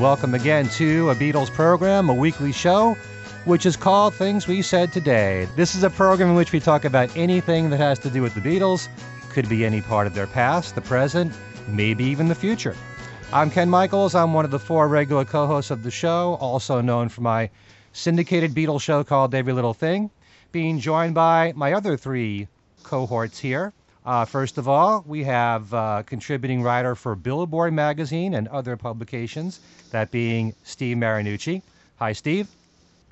welcome again to a Beatles program, a weekly show, which is called Things We Said Today. This is a program in which we talk about anything that has to do with the Beatles, could be any part of their past, the present, maybe even the future. I'm Ken Michaels. I'm one of the four regular co hosts of the show, also known for my syndicated Beatles show called Every Little Thing, being joined by my other three cohorts here. Uh, first of all, we have uh, contributing writer for Billboard magazine and other publications, that being Steve Marinucci. Hi, Steve.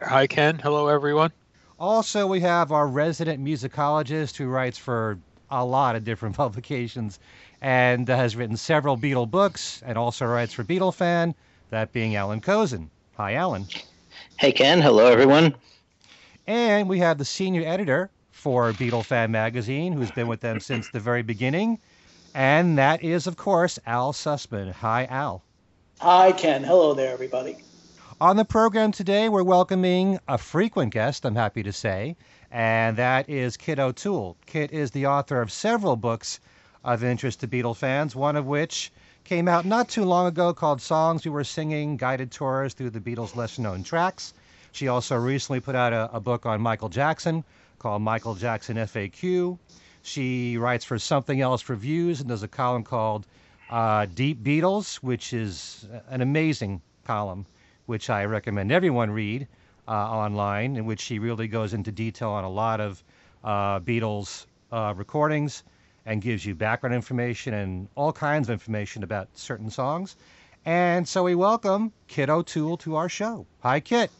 Hi, Ken. Hello, everyone. Also, we have our resident musicologist who writes for a lot of different publications and has written several Beatle books and also writes for Beatlefan, that being Allan Kozinn. Hi, Allan. Hey, Ken. Hello, everyone. And we have the senior editor for Beatlefan Magazine, who's been with them since the very beginning. And that is, of course, Al Sussman. Hi, Al. Hi, Ken. Hello there, everybody. On the program today, we're welcoming a frequent guest, I'm happy to say, and that is Kit O'Toole. Kit is the author of several books of interest to Beatle fans, one of which came out not too long ago called Songs We Were Singing Guided Tours Through the Beatles' Lesser Known Tracks. She also recently put out a, a book on Michael Jackson called Michael Jackson FAQ. She writes for Something Else Reviews and does a column called uh, Deep Beatles, which is an amazing column, which I recommend everyone read uh, online, in which she really goes into detail on a lot of uh, Beatles uh, recordings and gives you background information and all kinds of information about certain songs. And so we welcome Kit O'Toole to our show. Hi, Kit.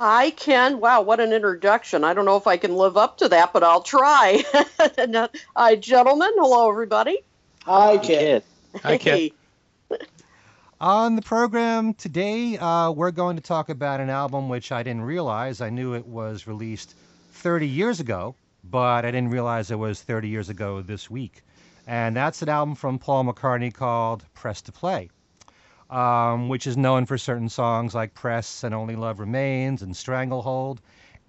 Hi, Ken. Wow, what an introduction. I don't know if I can live up to that, but I'll try. Hi, gentlemen. Hello, everybody. Hi, Ken. Hi, Ken. On the program today, uh, we're going to talk about an album which I didn't realize. I knew it was released 30 years ago, but I didn't realize it was 30 years ago this week. And that's an album from Paul McCartney called Press to Play um, which is known for certain songs like Press and Only Love Remains and Stranglehold.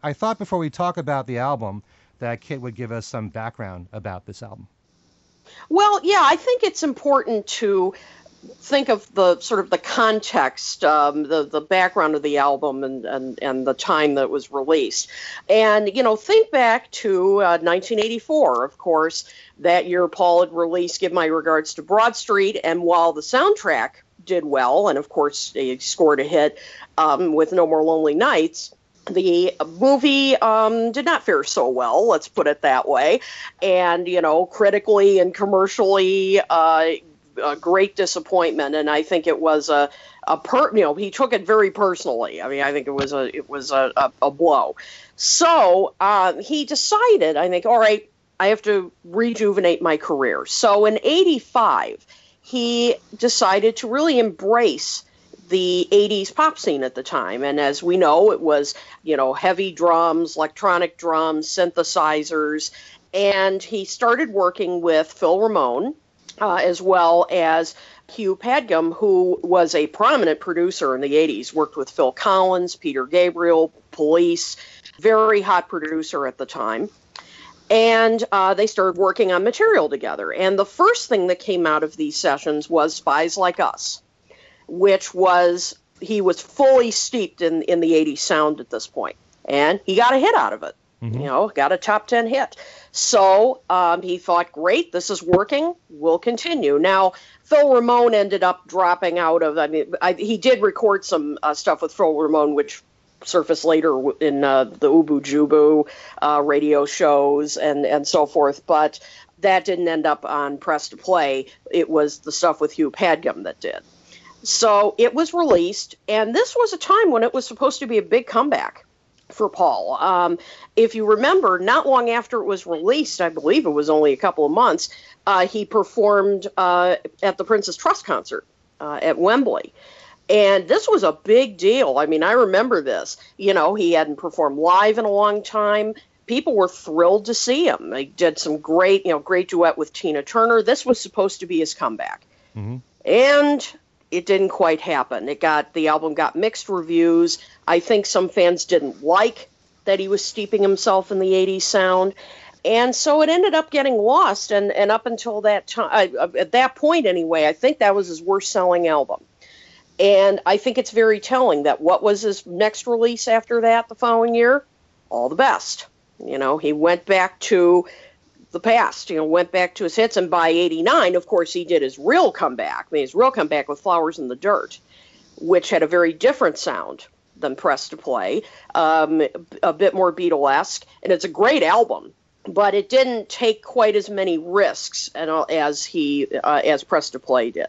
I thought before we talk about the album that Kit would give us some background about this album. Well, yeah, I think it's important to think of the sort of the context, um, the the background of the album, and, and and the time that it was released, and you know, think back to uh, 1984. Of course, that year Paul had released "Give My Regards to Broad Street," and while the soundtrack did well, and of course he scored a hit um, with No More Lonely Nights. The movie um, did not fare so well, let's put it that way, and you know, critically and commercially, uh, a great disappointment. And I think it was a, a per, you know, he took it very personally. I mean, I think it was a, it was a, a, a blow. So uh, he decided, I think, all right, I have to rejuvenate my career. So in '85 he decided to really embrace the 80s pop scene at the time. And as we know, it was, you know, heavy drums, electronic drums, synthesizers. And he started working with Phil Ramone uh, as well as Hugh Padgham, who was a prominent producer in the 80s, worked with Phil Collins, Peter Gabriel, Police, very hot producer at the time and uh, they started working on material together. And the first thing that came out of these sessions was Spies Like Us, which was he was fully steeped in in the 80s sound at this point, and he got a hit out of it. Mm-hmm. You know, got a top 10 hit. So um, he thought, great, this is working. We'll continue. Now, Phil Ramone ended up dropping out of. I mean, I, he did record some uh, stuff with Phil Ramone, which surface later in uh, the Oobu Joobu uh, radio shows and, and so forth. But that didn't end up on Press to Play. It was the stuff with Hugh Padgham that did. So it was released, and this was a time when it was supposed to be a big comeback for Paul. Um, if you remember, not long after it was released, I believe it was only a couple of months, uh, he performed uh, at the Prince's Trust concert uh, at Wembley. And this was a big deal. I mean, I remember this. You know, he hadn't performed live in a long time. People were thrilled to see him. He did some great, you know, great duet with Tina Turner. This was supposed to be his comeback. Mm-hmm. And it didn't quite happen. It got the album got mixed reviews. I think some fans didn't like that he was steeping himself in the 80s sound. And so it ended up getting lost and and up until that time uh, at that point anyway, I think that was his worst selling album. And I think it's very telling that what was his next release after that the following year? All the best. You know, he went back to the past, you know, went back to his hits. And by 89, of course, he did his real comeback. I mean, his real comeback with Flowers in the Dirt, which had a very different sound than Press to Play, um, a bit more Beatlesque. And it's a great album but it didn't take quite as many risks as he uh, as Press to Play did.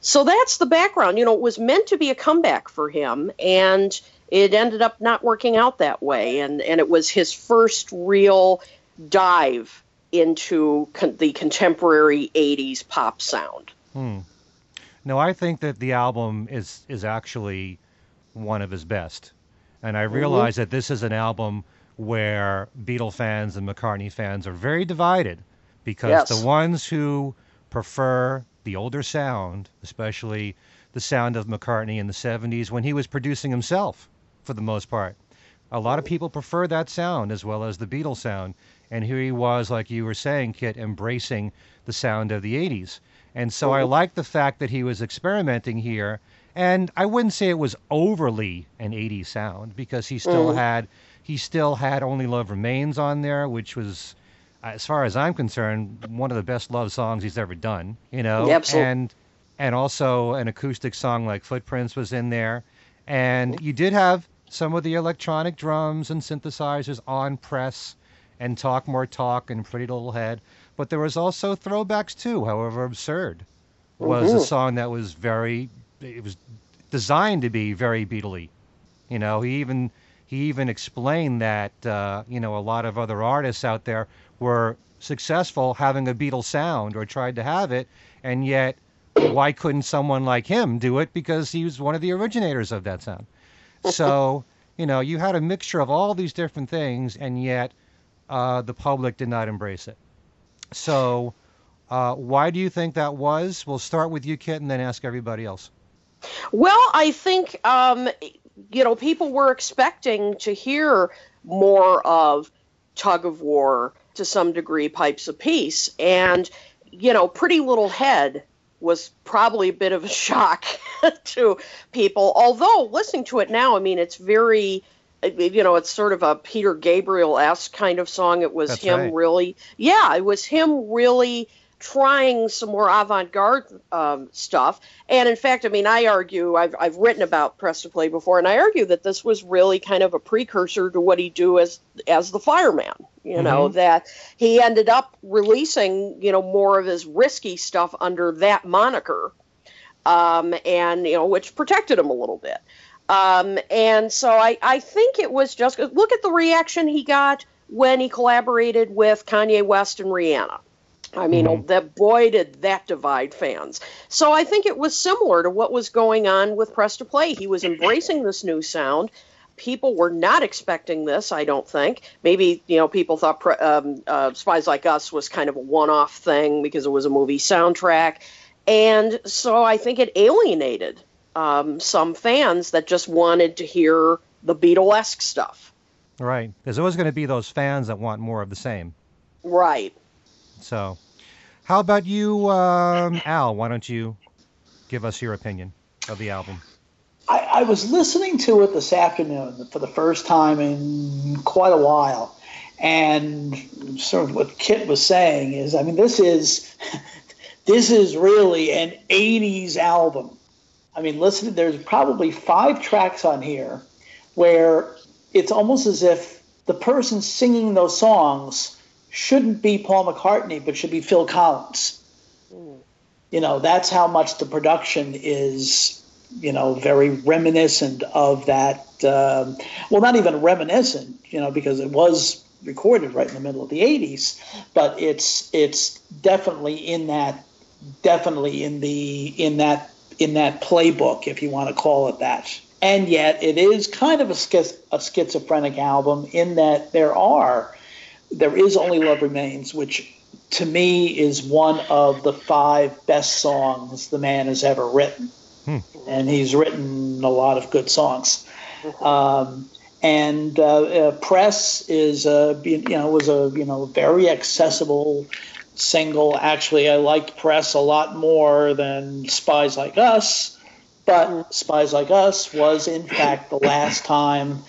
So that's the background. You know, it was meant to be a comeback for him, and it ended up not working out that way. And and it was his first real dive into con- the contemporary '80s pop sound. Hmm. No, I think that the album is is actually one of his best, and I realize mm-hmm. that this is an album where Beatle fans and McCartney fans are very divided because yes. the ones who prefer the older sound, especially the sound of McCartney in the 70s when he was producing himself for the most part. A lot of people prefer that sound as well as the Beatles sound. And here he was, like you were saying, Kit, embracing the sound of the 80s. And so I like the fact that he was experimenting here. And I wouldn't say it was overly an 80s sound because he still mm. had he still had Only Love Remains on there, which was, as far as I'm concerned, one of the best love songs he's ever done. You know, absolutely. and and also an acoustic song like Footprints was in there, and you did have some of the electronic drums and synthesizers on press and Talk More Talk and Pretty Little Head, but there was also throwbacks too. However absurd was mm-hmm. a song that was very it was designed to be very Beatley. You know, he even he even explained that uh, you know a lot of other artists out there were successful having a Beatles sound or tried to have it, and yet why couldn't someone like him do it because he was one of the originators of that sound? So you know you had a mixture of all these different things, and yet uh, the public did not embrace it. So uh, why do you think that was? We'll start with you, Kit, and then ask everybody else. Well, I think um, you know, people were expecting to hear more of tug of war to some degree, pipes of peace, and you know, Pretty Little Head was probably a bit of a shock to people. Although listening to it now, I mean, it's very you know, it's sort of a Peter Gabriel esque kind of song. It was That's him right. really, yeah, it was him really trying some more avant-garde um, stuff. And in fact, I mean, I argue I've I've written about Press to Play before, and I argue that this was really kind of a precursor to what he do as as the fireman. You mm-hmm. know that he ended up releasing you know more of his risky stuff under that moniker, um, and you know which protected him a little bit. Um, and so I I think it was just look at the reaction he got when he collaborated with Kanye West and Rihanna. I mean, mm-hmm. that boy did that divide fans. So I think it was similar to what was going on with Press to Play. He was embracing this new sound. People were not expecting this, I don't think. Maybe you know people thought um, uh, Spies Like Us was kind of a one-off thing because it was a movie soundtrack, and so I think it alienated um, some fans that just wanted to hear the Beatlesque stuff. Right, there's always going to be those fans that want more of the same. Right. So, how about you, um, Al? Why don't you give us your opinion of the album? I, I was listening to it this afternoon for the first time in quite a while, and sort of what Kit was saying is, I mean, this is this is really an '80s album. I mean, listen, there's probably five tracks on here where it's almost as if the person singing those songs shouldn't be Paul McCartney, but should be Phil Collins. Mm. You know, that's how much the production is, you know, very reminiscent of that. Um, well, not even reminiscent, you know, because it was recorded right in the middle of the 80s, but it's it's definitely in that definitely in the in that in that playbook, if you want to call it that. And yet, it is kind of a, schiz- a schizophrenic album in that there are there is only love remains, which to me is one of the five best songs the man has ever written, hmm. and he's written a lot of good songs. Um, and uh, uh, Press is a you know was a you know very accessible single. Actually, I liked Press a lot more than Spies Like Us, But Spies Like Us was, in fact, the last time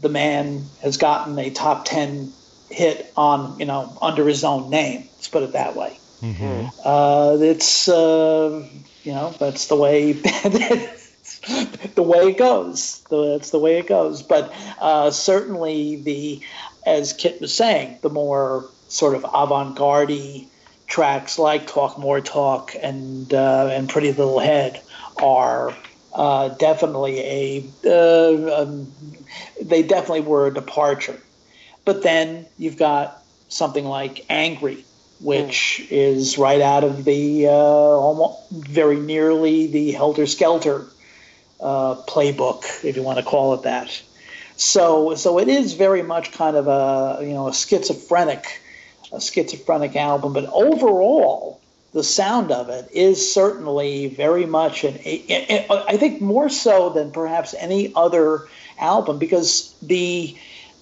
the man has gotten a top 10 hit on, you know, under his own name. Let's put it that way. Mm-hmm. Uh, it's, uh, you know, that's the way. the way it goes. That's the way it goes. But uh, certainly, the as Kit was saying, the more sort of avant-garde tracks like "Talk More Talk" and uh, and "Pretty Little Head" are uh, definitely a uh, um, they definitely were a departure. But then you've got something like "Angry," which mm. is right out of the uh, almost very nearly the Helter Skelter uh, playbook, if you want to call it that. So, so it is very much kind of a you know a schizophrenic, a schizophrenic album. But overall, the sound of it is certainly very much an. I think more so than perhaps any other album because the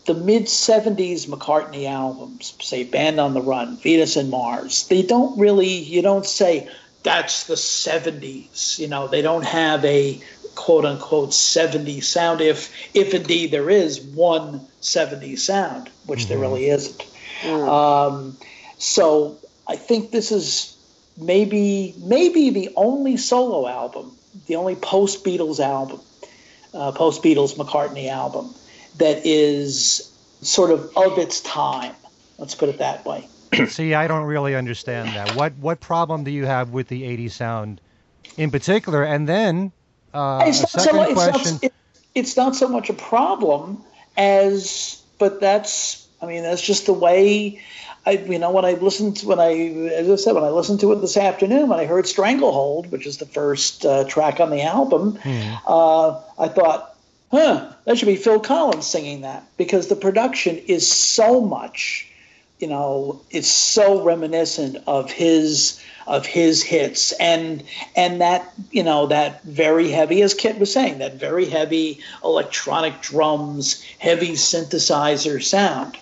the mid 70s McCartney albums, say Band on the Run, Venus and Mars, they don't really, you don't say that's the 70s. You know, they don't have a quote unquote 70 sound if if indeed there is one 70 sound which mm-hmm. there really isn't mm. um, so i think this is maybe maybe the only solo album the only post beatles album uh, post beatles mccartney album that is sort of of its time let's put it that way see i don't really understand that what what problem do you have with the 80 sound in particular and then uh, it's, not so, it's, not, it's not so much a problem as, but that's, I mean, that's just the way. I, you know, when I listened, to, when I, as I said, when I listened to it this afternoon, when I heard Stranglehold, which is the first uh, track on the album, hmm. uh, I thought, huh, that should be Phil Collins singing that because the production is so much, you know, it's so reminiscent of his of his hits. And and that you know that very heavy as Kit was saying that very heavy electronic drums heavy synthesizer sound.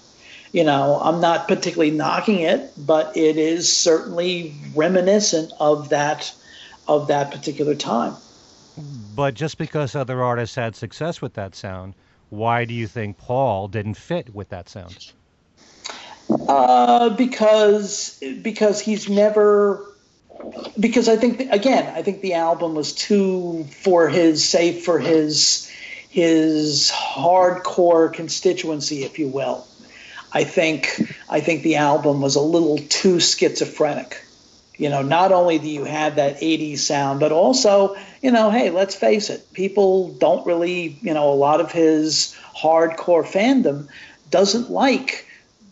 You know I'm not particularly knocking it but it is certainly reminiscent of that of that particular time but just because other artists had success with that sound why do you think Paul didn't fit with that sound uh, because because he's never because I think again, I think the album was too for his say for his his hardcore constituency, if you will. I think I think the album was a little too schizophrenic. You know, not only do you have that 80s sound, but also, you know, hey, let's face it, people don't really, you know, a lot of his hardcore fandom doesn't like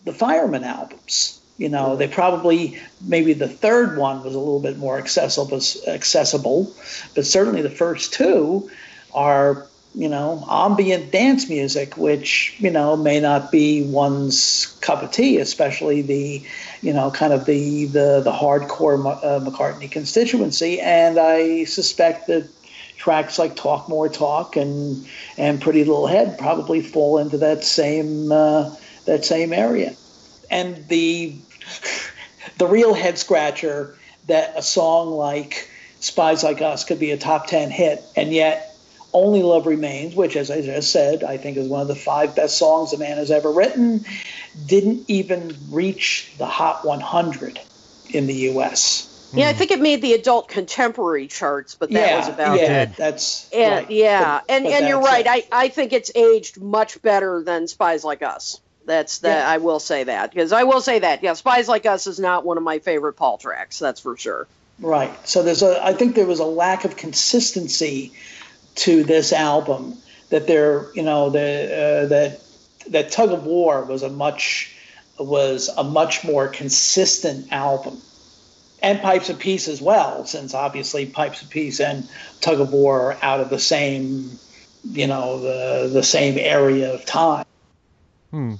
the Fireman albums. You know, they probably maybe the third one was a little bit more accessible, accessible, but certainly the first two are you know ambient dance music, which you know may not be one's cup of tea, especially the you know kind of the the the hardcore uh, McCartney constituency, and I suspect that tracks like Talk More Talk and and Pretty Little Head probably fall into that same uh, that same area. And the the real head scratcher that a song like Spies Like Us could be a top 10 hit, and yet Only Love Remains, which, as I just said, I think is one of the five best songs a man has ever written, didn't even reach the Hot 100 in the U.S. Yeah, I think it made the adult contemporary charts, but that yeah, was about yeah, it. That's and, right. yeah, but, and but and you're right. It. I I think it's aged much better than Spies Like Us. That's that. Yeah. I will say that because I will say that. Yeah, Spies Like Us is not one of my favorite Paul tracks. That's for sure. Right. So there's a. I think there was a lack of consistency to this album. That there, you know, the uh, that that Tug of War was a much was a much more consistent album, and Pipes of Peace as well, since obviously Pipes of Peace and Tug of War are out of the same, you know, the the same area of time. Hmm.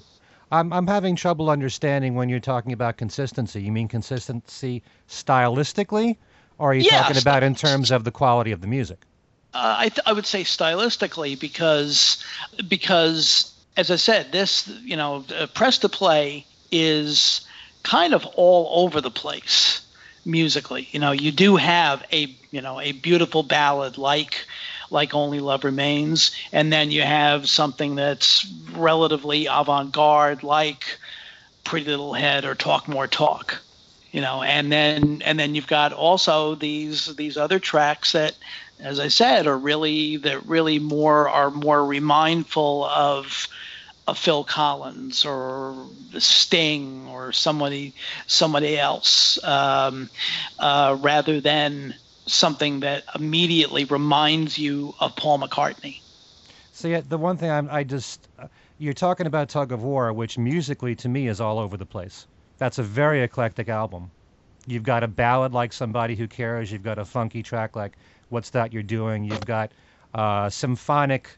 I'm, I'm having trouble understanding when you're talking about consistency. You mean consistency stylistically, or are you Yeah, talking about in terms of the quality of the music? Uh, I, th- I would say stylistically because because as I said, this you know uh, press to play is kind of all over the place. musically. You know, you do have a you know a beautiful ballad like like Only Love Remains, and then you have something that's relatively avant-garde like Pretty Little Head or Talk More Talk. You know, and then and then you've got also these these other tracks that, as I said, are really that really more are more remindful of of Phil Collins or Sting or somebody somebody else, um, uh, rather than something that immediately reminds you of Paul McCartney. So yeah, the one thing I'm, I just uh, you're talking about Tug of War, which musically to me is all over the place. That's a very eclectic album. You've got a ballad like Somebody Who Cares. You've got a funky track like What's That You're Doing. You've got uh, symphonic,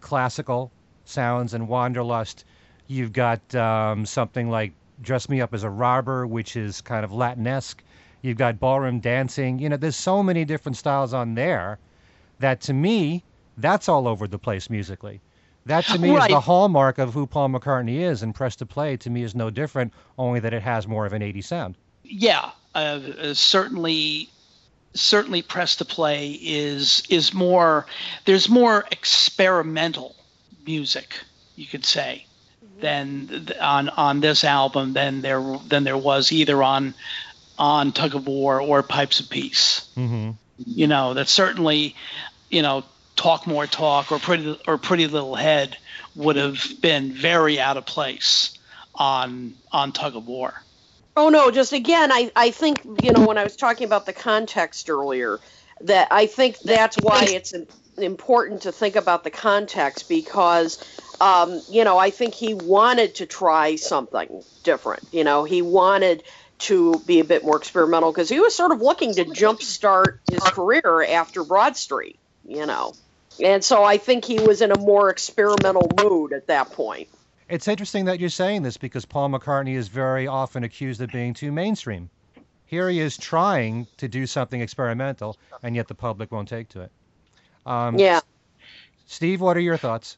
classical sounds and Wanderlust. You've got um, something like Dress Me Up as a Robber, which is kind of Latinesque. You've got ballroom dancing. You know, there's so many different styles on there that to me, that's all over the place musically. That to me Right. is the hallmark of who Paul McCartney is, and Press to Play to me is no different, only that it has more of an 80s sound. Yeah, uh, certainly. Certainly, press to play is is more. There's more experimental music, you could say, than on on this album than there than there was either on on Tug of War or Pipes of Peace. Mm-hmm. You know, that certainly, you know, Talk More Talk or Pretty or Pretty Little Head would have been very out of place on on Tug of War. Oh no, just again, I, I think you know when I was talking about the context earlier, that I think that's why it's important to think about the context because um, you know I think he wanted to try something different. You know, he wanted to be a bit more experimental because he was sort of looking to jumpstart his career after Broad Street. You know, and so I think he was in a more experimental mood at that point. It's interesting that you're saying this because Paul McCartney is very often accused of being too mainstream. Here he is trying to do something experimental, and yet the public won't take to it. Um, Yeah. Steve, what are your thoughts?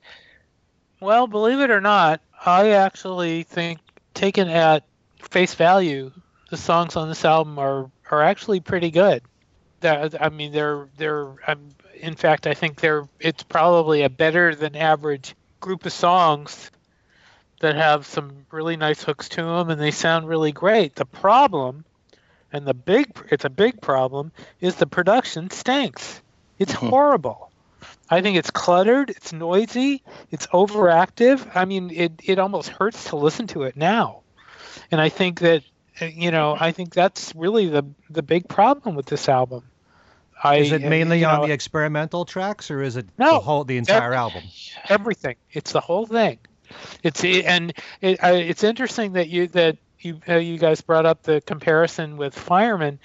Well, believe it or not, I actually think, taken at face value, the songs on this album are are actually pretty good. They're, I mean, they're they're. I'm, in fact, I think they're. It's probably a better than average group of songs that have some really nice hooks to them, and they sound really great. The problem, and the big, it's a big problem, is the production stinks. It's Hmm. horrible. I think it's cluttered, it's noisy, it's overactive. I mean, it, it almost hurts to listen to it now. And I think that, you know, I think that's really the the big problem with this album. I, Is it uh, mainly you on the experimental tracks, or is it No, the whole the entire album? everything? It's the whole thing. It's and it, I, it's interesting that you that you uh, you guys brought up the comparison with Fireman.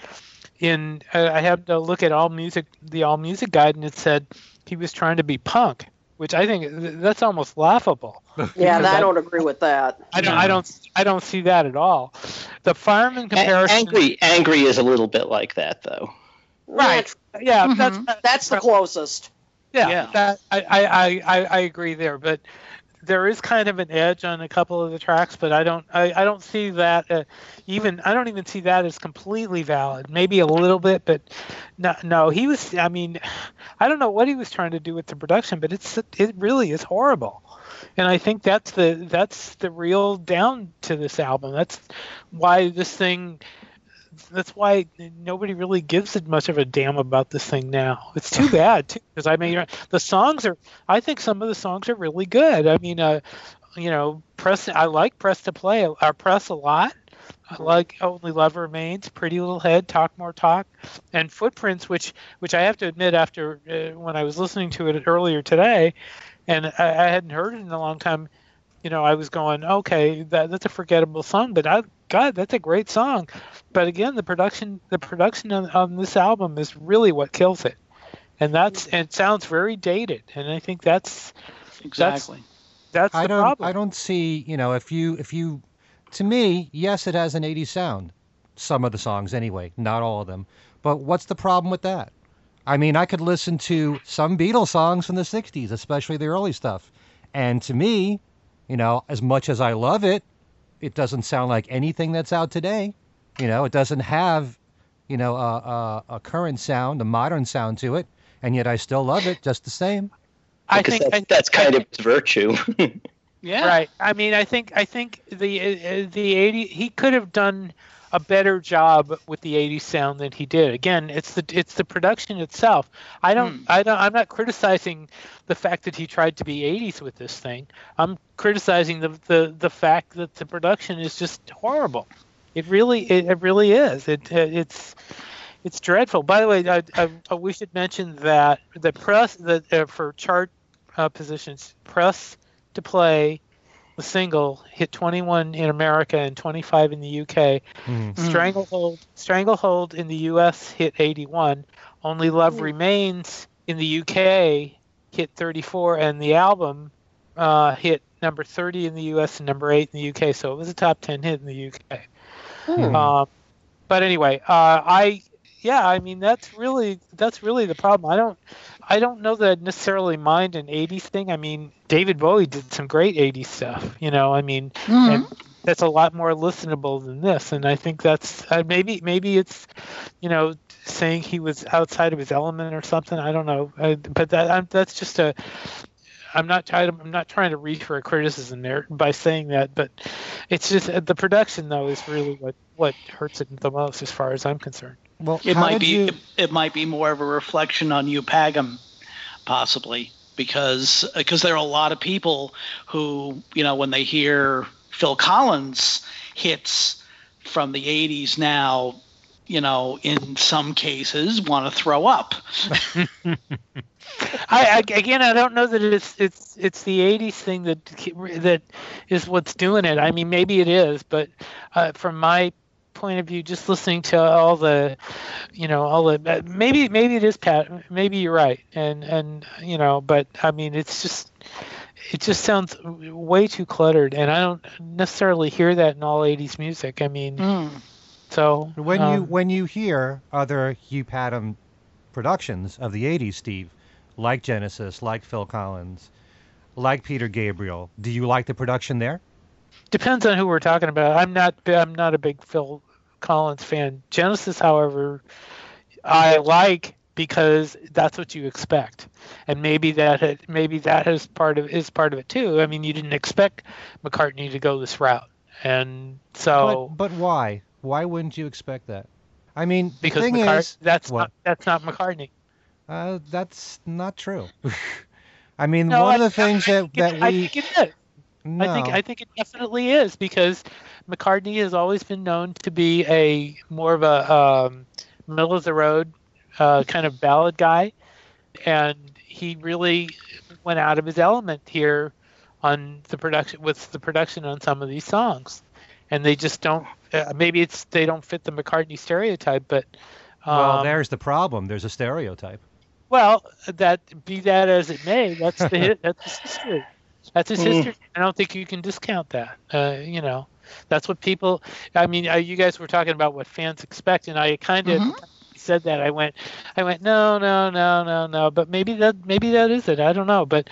In uh, I had to look at all music, the all music guide, and it said he was trying to be punk, which I think that's almost laughable. Yeah, I I- don't agree with that. I don't, I don't, I don't see that at all. The fireman A- comparison, angry, angry is a little bit like that, though. right? Yeah, Mhm. that's That's the closest. yeah. Yeah. That, I, I, I, I- I agree there, but there is kind of an edge on a couple of the tracks, but I don't, I, I don't see that uh, even. I don't even see that as completely valid. Maybe a little bit, but no, no. He was. I mean, I don't know what he was trying to do with the production, but it's it really is horrible. And I think that's the that's the real down to this album. That's why this thing that's why nobody really gives it much of a damn about this thing now. It's too bad too, because I mean the songs are. I think some of the songs are really good. I mean, uh, you know, press. I like press to play. I press a lot. I like Only Love Remains, Pretty Little Head, Talk More Talk, and Footprints, which which I have to admit after uh, when I was listening to it earlier today, and I, I hadn't heard it in a long time. You know, I was going, okay, that, that's a forgettable song, but I, God, that's a great song. But again, the production, the production on, on this album is really what kills it, and that's and it sounds very dated, and I think that's Exactly. that's I the don't problem. I don't see, you know, if you if you to me, yes it has an 80s sound. Some of the songs anyway, not all of them. But what's the problem with that? I mean, I could listen to some Beatles songs from the 60s, especially the early stuff. And to me, you know, as much as I love it, it doesn't sound like anything that's out today. You know, it doesn't have you know, a, a, a current sound, a modern sound to it, and yet I still love it just the same. I Because think that's, I- that's kind of his virtue. Yeah. Right. I mean, I think I think the uh, the 80 he could have done a better job with the 80s sound than he did. Again, it's the it's the production itself. I don't Hmm. I don't I'm not criticizing the fact that he tried to be 80s with this thing. I'm criticizing the the the fact that the production is just horrible. It really it, it really is. It it's it's dreadful. By the way, I, I, we should mention that the press that uh, for chart uh, positions press to play the single hit 21 in America and 25 in the UK. Mhm. Stranglehold Stranglehold in the US hit 81. Only Love Remains in the UK hit 34 and the album uh, hit number 30 in the US and number 8 in the UK. So it was a top 10 hit in the UK. Hmm. Um, but anyway, uh, I yeah, I mean that's really that's really the problem. I don't I don't know that I necessarily mind an '80s thing. I mean, David Bowie did some great '80s stuff. You know, I mean, Mhm. that's a lot more listenable than this. And I think that's uh, maybe maybe it's you know saying he was outside of his element or something. I don't know, I, but that I'm, that's just a. I'm not trying. I'm not trying to reach for a criticism there by saying that, but it's just uh, the production though is really what what hurts it the most as far as I'm concerned. Well, It might be you- it, it might be more of a reflection on Hugh Padgham, possibly because because there are a lot of people who you know when they hear Phil Collins hits from the 80s now you know in some cases want to throw up I, I again, I don't know that it's it's it's the '80s thing that that is what's doing it. I mean, maybe it is, but uh, from my point of view, just listening to all the, you know, all the uh, maybe maybe it is Pat. Maybe you're right, and and you know, but I mean, it's just it just sounds way too cluttered, and I don't necessarily hear that in all '80s music. I mean, Mm. so When you um, when you hear other Hugh Padgham productions of the '80s, Steve, like Genesis, like Phil Collins, like Peter Gabriel, do you like the production there? depends on who we're talking about. I'm not I'm not a big Phil Collins fan. Genesis, however, I like because that's what you expect, and maybe that had, maybe that is part of is part of it too. I mean, you didn't expect McCartney to go this route, and so But, but why? Why wouldn't you expect that? I mean, the because thing McCart- is, that's what? not that's not McCartney. Uh, that's not true. I mean, No, one I- of the things I that, think that it, I think it is. no, I think I think it definitely is because McCartney has always been known to be a more of a um, middle of the road uh, kind of ballad guy, and he really went out of his element here on the production with the production on some of these songs, and they just don't. Uh, maybe it's they don't fit the McCartney stereotype, but well, um, there's the problem. There's a stereotype. well, that be that as it may, that's the. That's his history. That's his Mm. history. I don't think you can discount that. Uh, you know, that's what people. I mean, you guys were talking about what fans expect, and I kind of Mhm. said that. I went, I went, no, no, no, no, no. But maybe that, maybe that is it. I don't know. But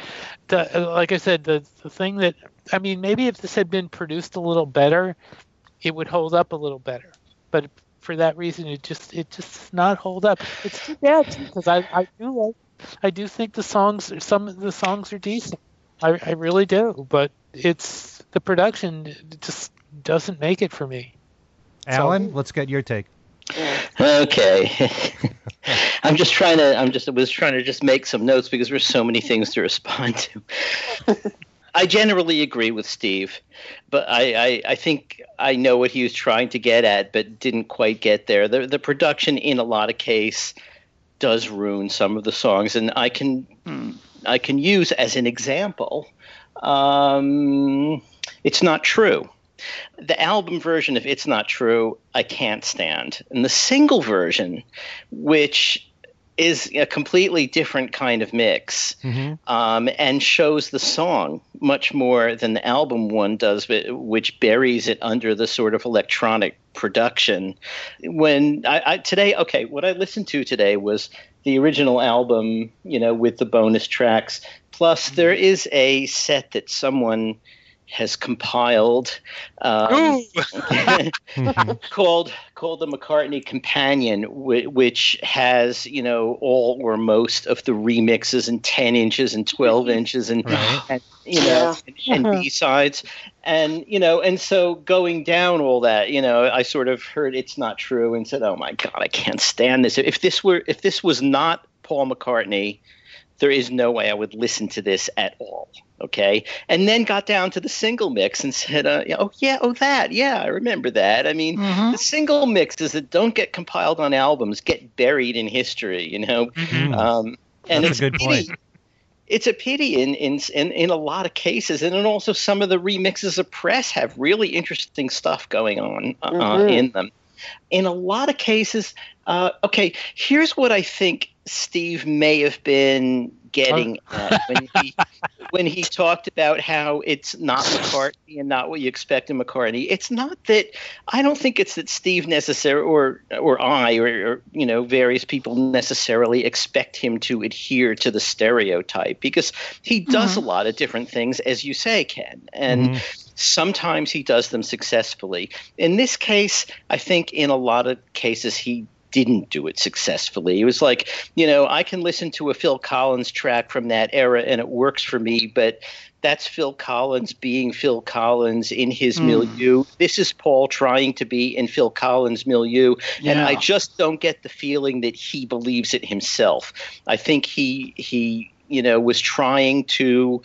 the, like I said, the the thing that, I mean, maybe if this had been produced a little better, it would hold up a little better. But for that reason, it just it just does not hold up. It's too bad because I I do like I do think the songs some of the songs are decent. I I really do, but it's the production just doesn't make it for me. Allan, let's get your take. Okay. I'm just trying to. I'm just. I was trying to just make some notes because there's so many things to respond to. I generally agree with Steve, but I, I, I think I know what he was trying to get at, but didn't quite get there. The the production in a lot of case does ruin some of the songs, and I can Hmm. I can use as an example. Um, it's not true. The album version of It's Not True, I can't stand. And the single version, which is a completely different kind of mix hmm um, and shows the song much more than the album one does, but- which buries it under the sort of electronic production. When I, I today, okay, what I listened to today was the original album, you know, with the bonus tracks. Plus, there is a set that someone has compiled um, called called the McCartney Companion, which has you know all or most of the remixes and 10 inches and 12 inches and, right. and you know yeah. and, and uh-huh. B sides, and you know and so going down all that, you know, I sort of heard it's not true and said, oh my god, I can't stand this. If this were if this was not Paul McCartney, there is no way I would listen to this at all okay and then got down to the single mix and said uh, oh yeah oh that yeah i remember that i mean mm-hmm. the single mixes that don't get compiled on albums get buried in history you know mm-hmm. um, and That's it's a good pity. point it's a pity in, in in in a lot of cases, and then also some of the remixes of Press have really interesting stuff going on uh, mm-hmm. in them. In a lot of cases, uh, okay, here's what I think Steve may have been getting at when he when he talked about how it's not McCartney and not what you expect in McCartney. It's not that I don't think it's that Steve necessarily or or I or, or, you know various people necessarily expect him to adhere to the stereotype because he does mm-hmm. a lot of different things as you say Ken and mm-hmm. sometimes he does them successfully. In this case, I think in a lot of cases he didn't do it successfully. It was like, you know, I can listen to a Phil Collins track from that era and it works for me, but that's Phil Collins being Phil Collins in his mm. milieu. This is Paul trying to be in Phil Collins' milieu. Yeah. And I just don't get the feeling that he believes it himself. I think he he, you know, was trying to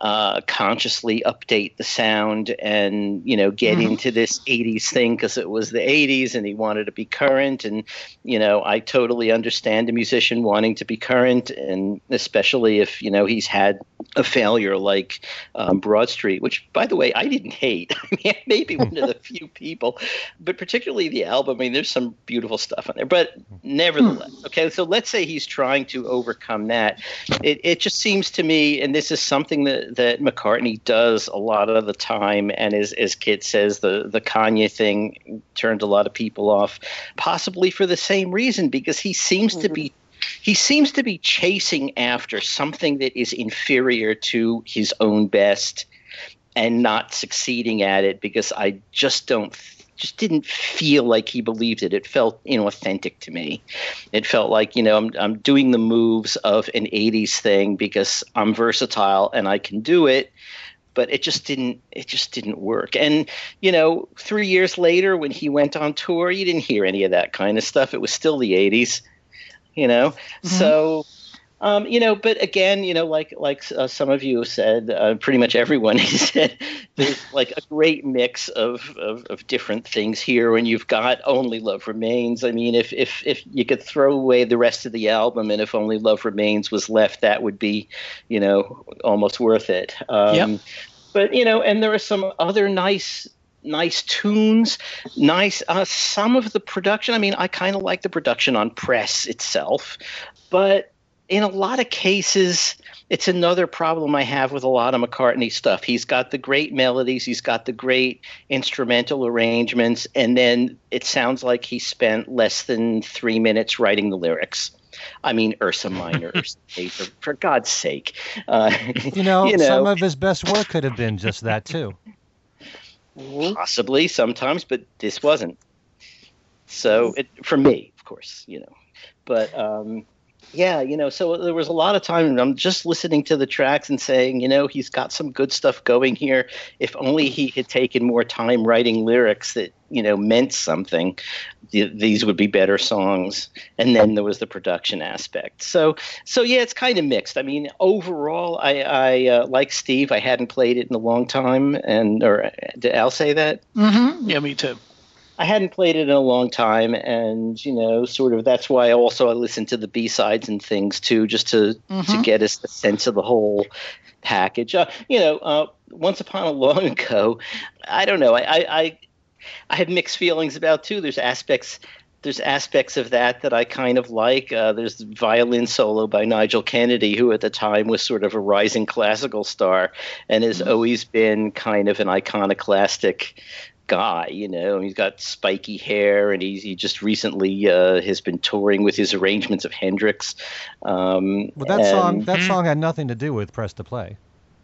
uh, consciously update the sound and you know get mm-hmm. into this 80s thing because it was the 80s and he wanted to be current and you know I totally understand a musician wanting to be current and especially if you know he's had a failure like um, Broad Street which by the way I didn't hate I mean maybe one of the few people but particularly the album I mean there's some beautiful stuff on there but nevertheless hmm. okay so let's say he's trying to overcome that it, it just seems to me and this is something that that McCartney does a lot of the time, and as as Kit says, the the Kanye thing turned a lot of people off, possibly for the same reason because he seems mm-hmm. to be he seems to be chasing after something that is inferior to his own best and not succeeding at it because I just don't just didn't feel like he believed it. It felt inauthentic to me. It felt like, you know, I'm, I'm doing the moves of an 80s thing because I'm versatile and I can do it but it just didn't it just didn't work and you know 3 years later when he went on tour you didn't hear any of that kind of stuff it was still the 80s you know mm-hmm. so um, you know, but again, you know, like like uh, some of you said, uh, pretty much everyone said, there's like a great mix of, of, of different things here. When you've got "Only Love Remains," I mean, if if if you could throw away the rest of the album, and if "Only Love Remains" was left, that would be, you know, almost worth it. Um, yep. But you know, and there are some other nice nice tunes, nice. Uh, some of the production. I mean, I kind of like the production on Press itself, but in a lot of cases, it's another problem I have with a lot of McCartney stuff. He's got the great melodies, he's got the great instrumental arrangements, and then it sounds like he spent less than three minutes writing the lyrics. I mean, Ursa Minor, Ursa Major, for God's sake. Uh, you, know, you know, some of his best work could have been just that, too. Possibly sometimes, but this wasn't. So, it, for me, of course, you know. But um, yeah, you know, so there was a lot of time I'm just listening to the tracks and saying, you know, he's got some good stuff going here. If only he had taken more time writing lyrics that, you know, meant something, th- these would be better songs. And then there was the production aspect. So, so yeah, it's kind of mixed. I mean, overall, I, I uh, like Steve. I hadn't played it in a long time, and or did Al say that? Mm-hmm. Yeah, me too. I hadn't played it in a long time, and you know, sort of that's why also I listen to the B sides and things too, just to mm-hmm. to get a, a, sense of the whole package. Uh, you know, uh, once upon a long ago, I don't know, I, I I have mixed feelings about too. There's aspects there's aspects of that that I kind of like. Uh, there's the violin solo by Nigel Kennedy, who at the time was sort of a rising classical star and has mm-hmm. always been kind of an iconoclastic guy. You know, he's got spiky hair, and he's he just recently uh, has been touring with his arrangements of Hendrix. Um, well, that and, song that song had nothing to do with Press to Play.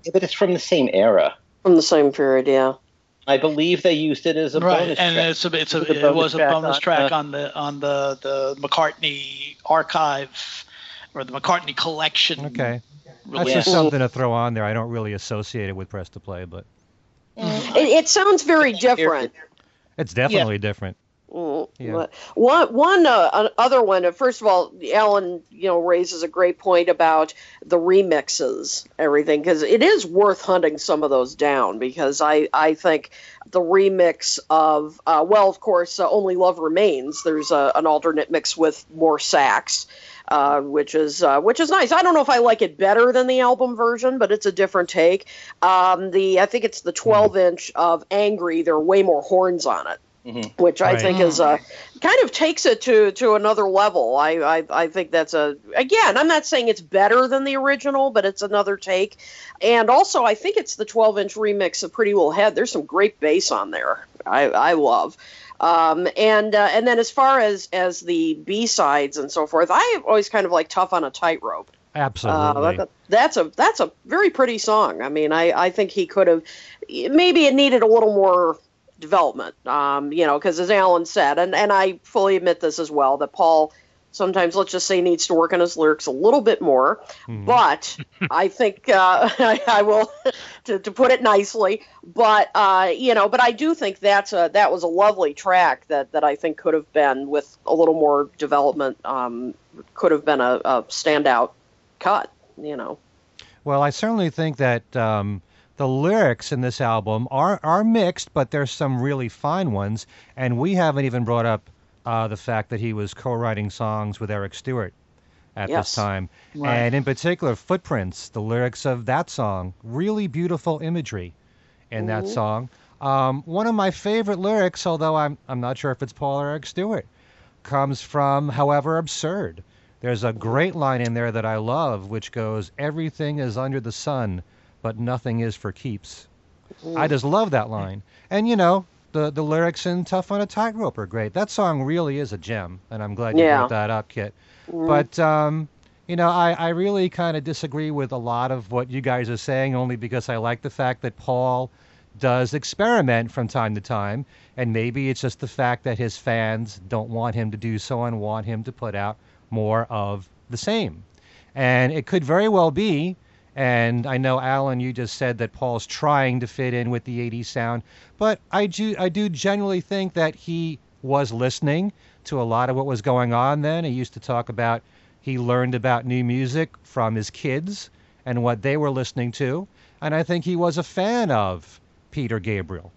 Yeah, but it's from the same era. From the same period, yeah. I believe they used it as a right, bonus and track. it's a, it's a, It was a it bonus was a track on, track uh, on the on the the McCartney archive or the McCartney collection. Okay. That's release. just something to throw on there. I don't really associate it with Press to Play, but It, it sounds very different. it's definitely different. Mm, Yeah. One, one uh, uh, other one. uh, First of all, Allan, you know, raises a great point about the remixes, everything, because it is worth hunting some of those down. Because I, I think the remix of, uh, well, of course, uh, Only Love Remains. There's a, an alternate mix with more sax. Uh, which is uh, which is nice. I don't know if I like it better than the album version, but it's a different take. Um, the I think it's the 12 inch of Angry. There are way more horns on it Mhm. which I Right. think is uh, kind of takes it to to another level. I, I I think that's a again. I'm not saying it's better than the original, but it's another take. And also, I think it's the 12 inch remix of Pretty Little Head. There's some great bass on there. I I love. Um, and uh, and then as far as as the B sides and so forth, I always kind of like Tough on a Tightrope. Absolutely. Uh, that- that's a that's a very pretty song. I mean, I, I think he could have maybe it needed a little more development. Um, you know, because as Allan said, and and I fully admit this as well that Paul sometimes let's just say needs to work on his lyrics a little bit more. Mhm. But I think uh, I, I will to, to put it nicely. But uh, you know, but I do think that's a that was a lovely track that that I think could have been with a little more development. Um, could have been a, a standout cut. You know. Well, I certainly think that um, the lyrics in this album are are mixed, but there's some really fine ones, and we haven't even brought up uh, the fact that he was co-writing songs with Eric Stewart at Yes. this time, Right. and in particular, "Footprints." The lyrics of that song, really beautiful imagery in that Mhm. song. Um, one of my favorite lyrics, although I'm I'm not sure if it's Paul or Eric Stewart, comes from "However Absurd." There's a great line in there that I love, which goes, "Everything is under the sun, but nothing is for keeps." I just love that line. And you know, the the lyrics in "Tough on a Tightrope" are great. That song really is a gem, and I'm glad you Yeah. brought that up, Kit. Mm. But um, you know, I, I really kind of disagree with a lot of what you guys are saying, only because I like the fact that Paul does experiment from time to time, and maybe it's just the fact that his fans don't want him to do so and want him to put out more of the same. And it could very well be, and I know Allan, you just said that Paul's trying to fit in with the 80s sound, but I do I do generally think that he was listening to a lot of what was going on then. He used to talk about he learned about new music from his kids and what they were listening to, and I think he was a fan of Peter Gabriel.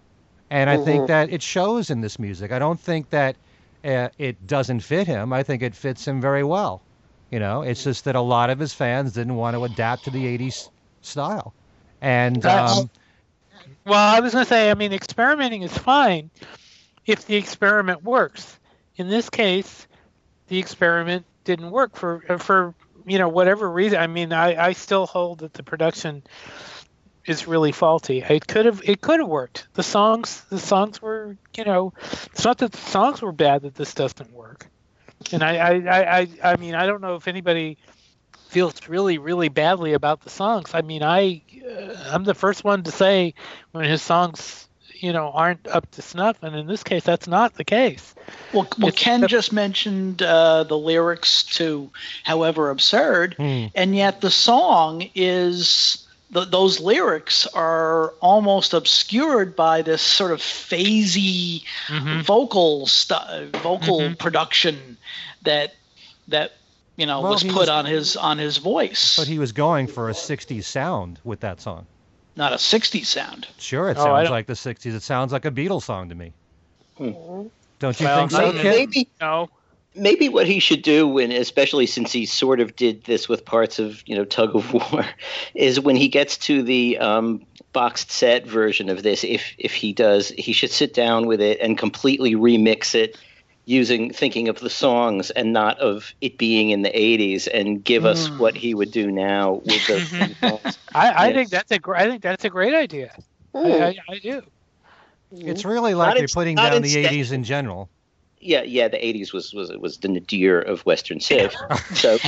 And I think Mhm. that it shows in this music. I don't think that uh, it doesn't fit him. I think it fits him very well. You know, it's just that a lot of his fans didn't want to adapt to the 80s style. And um, Well, I was going to say, I mean, experimenting is fine if the experiment works. In this case, the experiment didn't work for for you know whatever reason. I mean, I, I still hold that the production is really faulty. It could have it could have worked. The songs the songs were you know it's not that the songs were bad that this doesn't work. And I I, I, I, mean I don't know if anybody feels really really badly about the songs. I mean I uh, I'm the first one to say when his songs you know aren't up to snuff, and in this case that's not the case. Well, well It's Ken just mentioned uh, the lyrics to "However Absurd," hmm, and yet the song is th- those lyrics are almost obscured by this sort of phasey vocal stu- vocal Mhm. production that that you know Well, was put was- on his on his voice. but he was going for a 60s sound with that song. Not a '60s sound. Sure, it Oh, sounds don't- like the 60s. It sounds like a Beatles song to me. Mhm. Don't you Well, think so, maybe, Kit? maybe No. Maybe what he should do when especially since he sort of did this with parts of you know tug of war is when he gets to the um, boxed set version of this if if he does he should sit down with it and completely remix it using thinking of the songs and not of it being in the 80s and give us Mm. what he would do now with the songs. I, I think that's a gr- I think that's a great idea. I, Mm. I, I do. It's really like Not you're putting not down the 80s in general. Yeah, yeah. The '80s was was was the nadir of Western Civ. so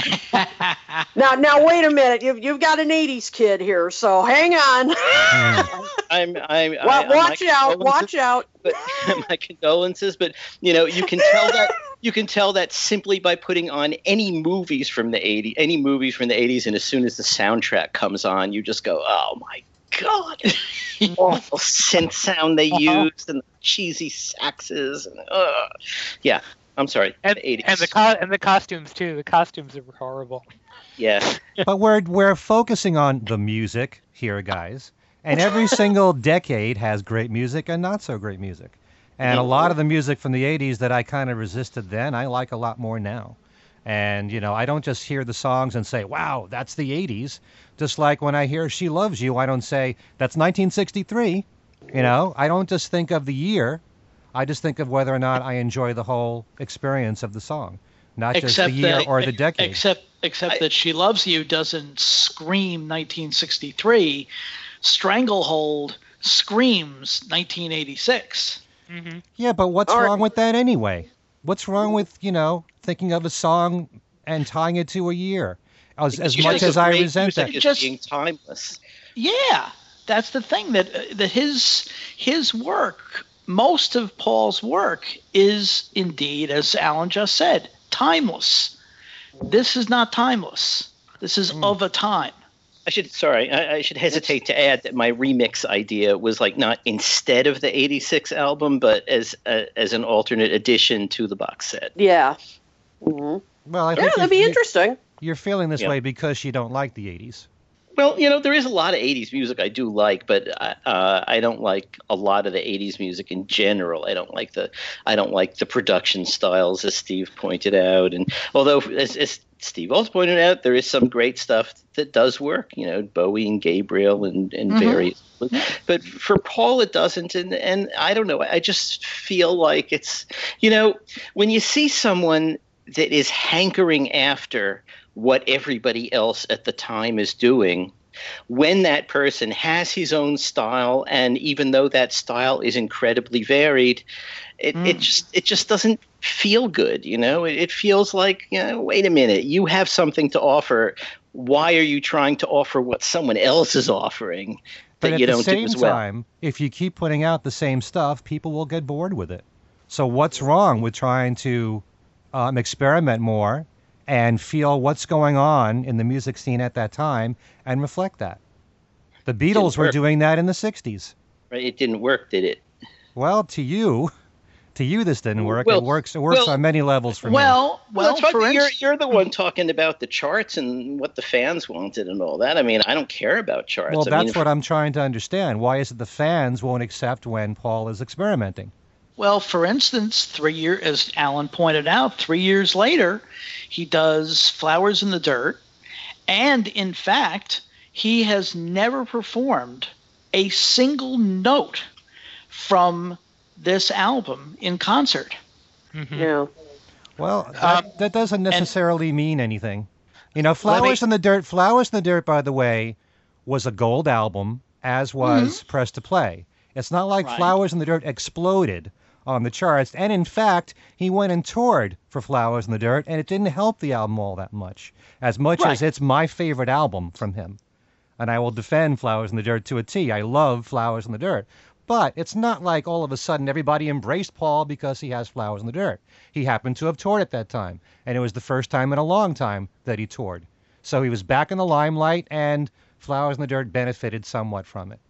Now, now, wait a minute. You've you've got an '80s kid here, so hang on. I'm I'm I, I'm watch my out! Watch out! But my condolences, but you know you can tell that you can tell that simply by putting on any movies from the '80s, any movies from the '80s, and as soon as the soundtrack comes on, you just go, oh my god, awful synth sound they Uh-huh. used and the cheesy saxes, and uh, yeah. I'm sorry, and, the '80s. and the co- and the costumes too. The costumes are horrible. yeah. but we're we're focusing on the music here, guys. And every single decade has great music and not so great music. And a lot of the music from the 80s that I kind of resisted then, I like a lot more now. And you know, I don't just hear the songs and say, "Wow, that's the 80s." Just like when I hear "She Loves You," I don't say, "That's 1963." You know, I don't just think of the year. I just think of whether or not I enjoy the whole experience of the song, not just the year that- or the decade. Except except that she loves you doesn't scream 1963. Stranglehold screams 1986. hmm Yeah, but what's Or- wrong with that anyway? What's wrong with, you know, thinking of a song and tying it to a year? As, as You much as I resent music that. Just- being timeless. Yeah, that's the thing that uh, that his his work, most of Paul's work is indeed, as Allan just said, timeless. This is not timeless. This is Hmm. of a time. I should sorry, I, I should hesitate to add that my remix idea was like not instead of the '86 album, but as a, as an alternate addition to the box set. Yeah. hmm Well, I Yeah, that'd you're, be interesting. you're feeling this Yeah. way because you don't like the 80s. Well, you know, there is a lot of '80s music I do like, but uh, I don't like a lot of the '80s music in general. I don't like the I don't like the production styles, as Steve pointed out. And although, as, as Steve also pointed out, there is some great stuff that does work. You know, Bowie and Gabriel and and Mhm. various. But for Paul, it doesn't. And and I don't know. I just feel like it's you know when you see someone that is hankering after what everybody else at the time is doing when that person has his own style and even though that style is incredibly varied it, it Mm. just it just doesn't feel good you know it, it feels like you know wait a minute you have something to offer why are you trying to offer what someone else is offering that at you don't do as well time, if you keep putting out the same stuff, people will get bored with it. So what's wrong with trying to um, experiment more and feel what's going on in the music scene at that time and reflect that? The Beatles were doing that in the 60s. right it didn't work did it Well, to you, to you this didn't work. Well- it works. It works well- on many levels for me. Well, well, right. for you're, instance, you're the one talking about the charts and what the fans wanted and all that. I mean, I don't care about charts. Well, I that's mean, what I'm trying to understand. Why is it the fans won't accept when Paul is experimenting? Well, for instance, three year, as Allan pointed out, three years later, he does "Flowers in the Dirt," and in fact, he has never performed a single note from this album in concert. hmm Yeah. Well, that, Um, that doesn't necessarily mean anything. You know, Flowers me- in the Dirt. Flowers in the Dirt, by the way, was a gold album, as was Press to Play. It's not like Right. Flowers in the Dirt exploded on the charts, and in fact, he went and toured for Flowers in the Dirt, and it didn't help the album all that much. As much as it's my favorite album from him, and I will defend Flowers in the Dirt to a T. I love Flowers in the Dirt. But it's not like all of a sudden everybody embraced Paul because he has Flowers in the Dirt. He happened to have toured at that time, and it was the first time in a long time that he toured. So he was back in the limelight, and Flowers in the Dirt benefited somewhat from it.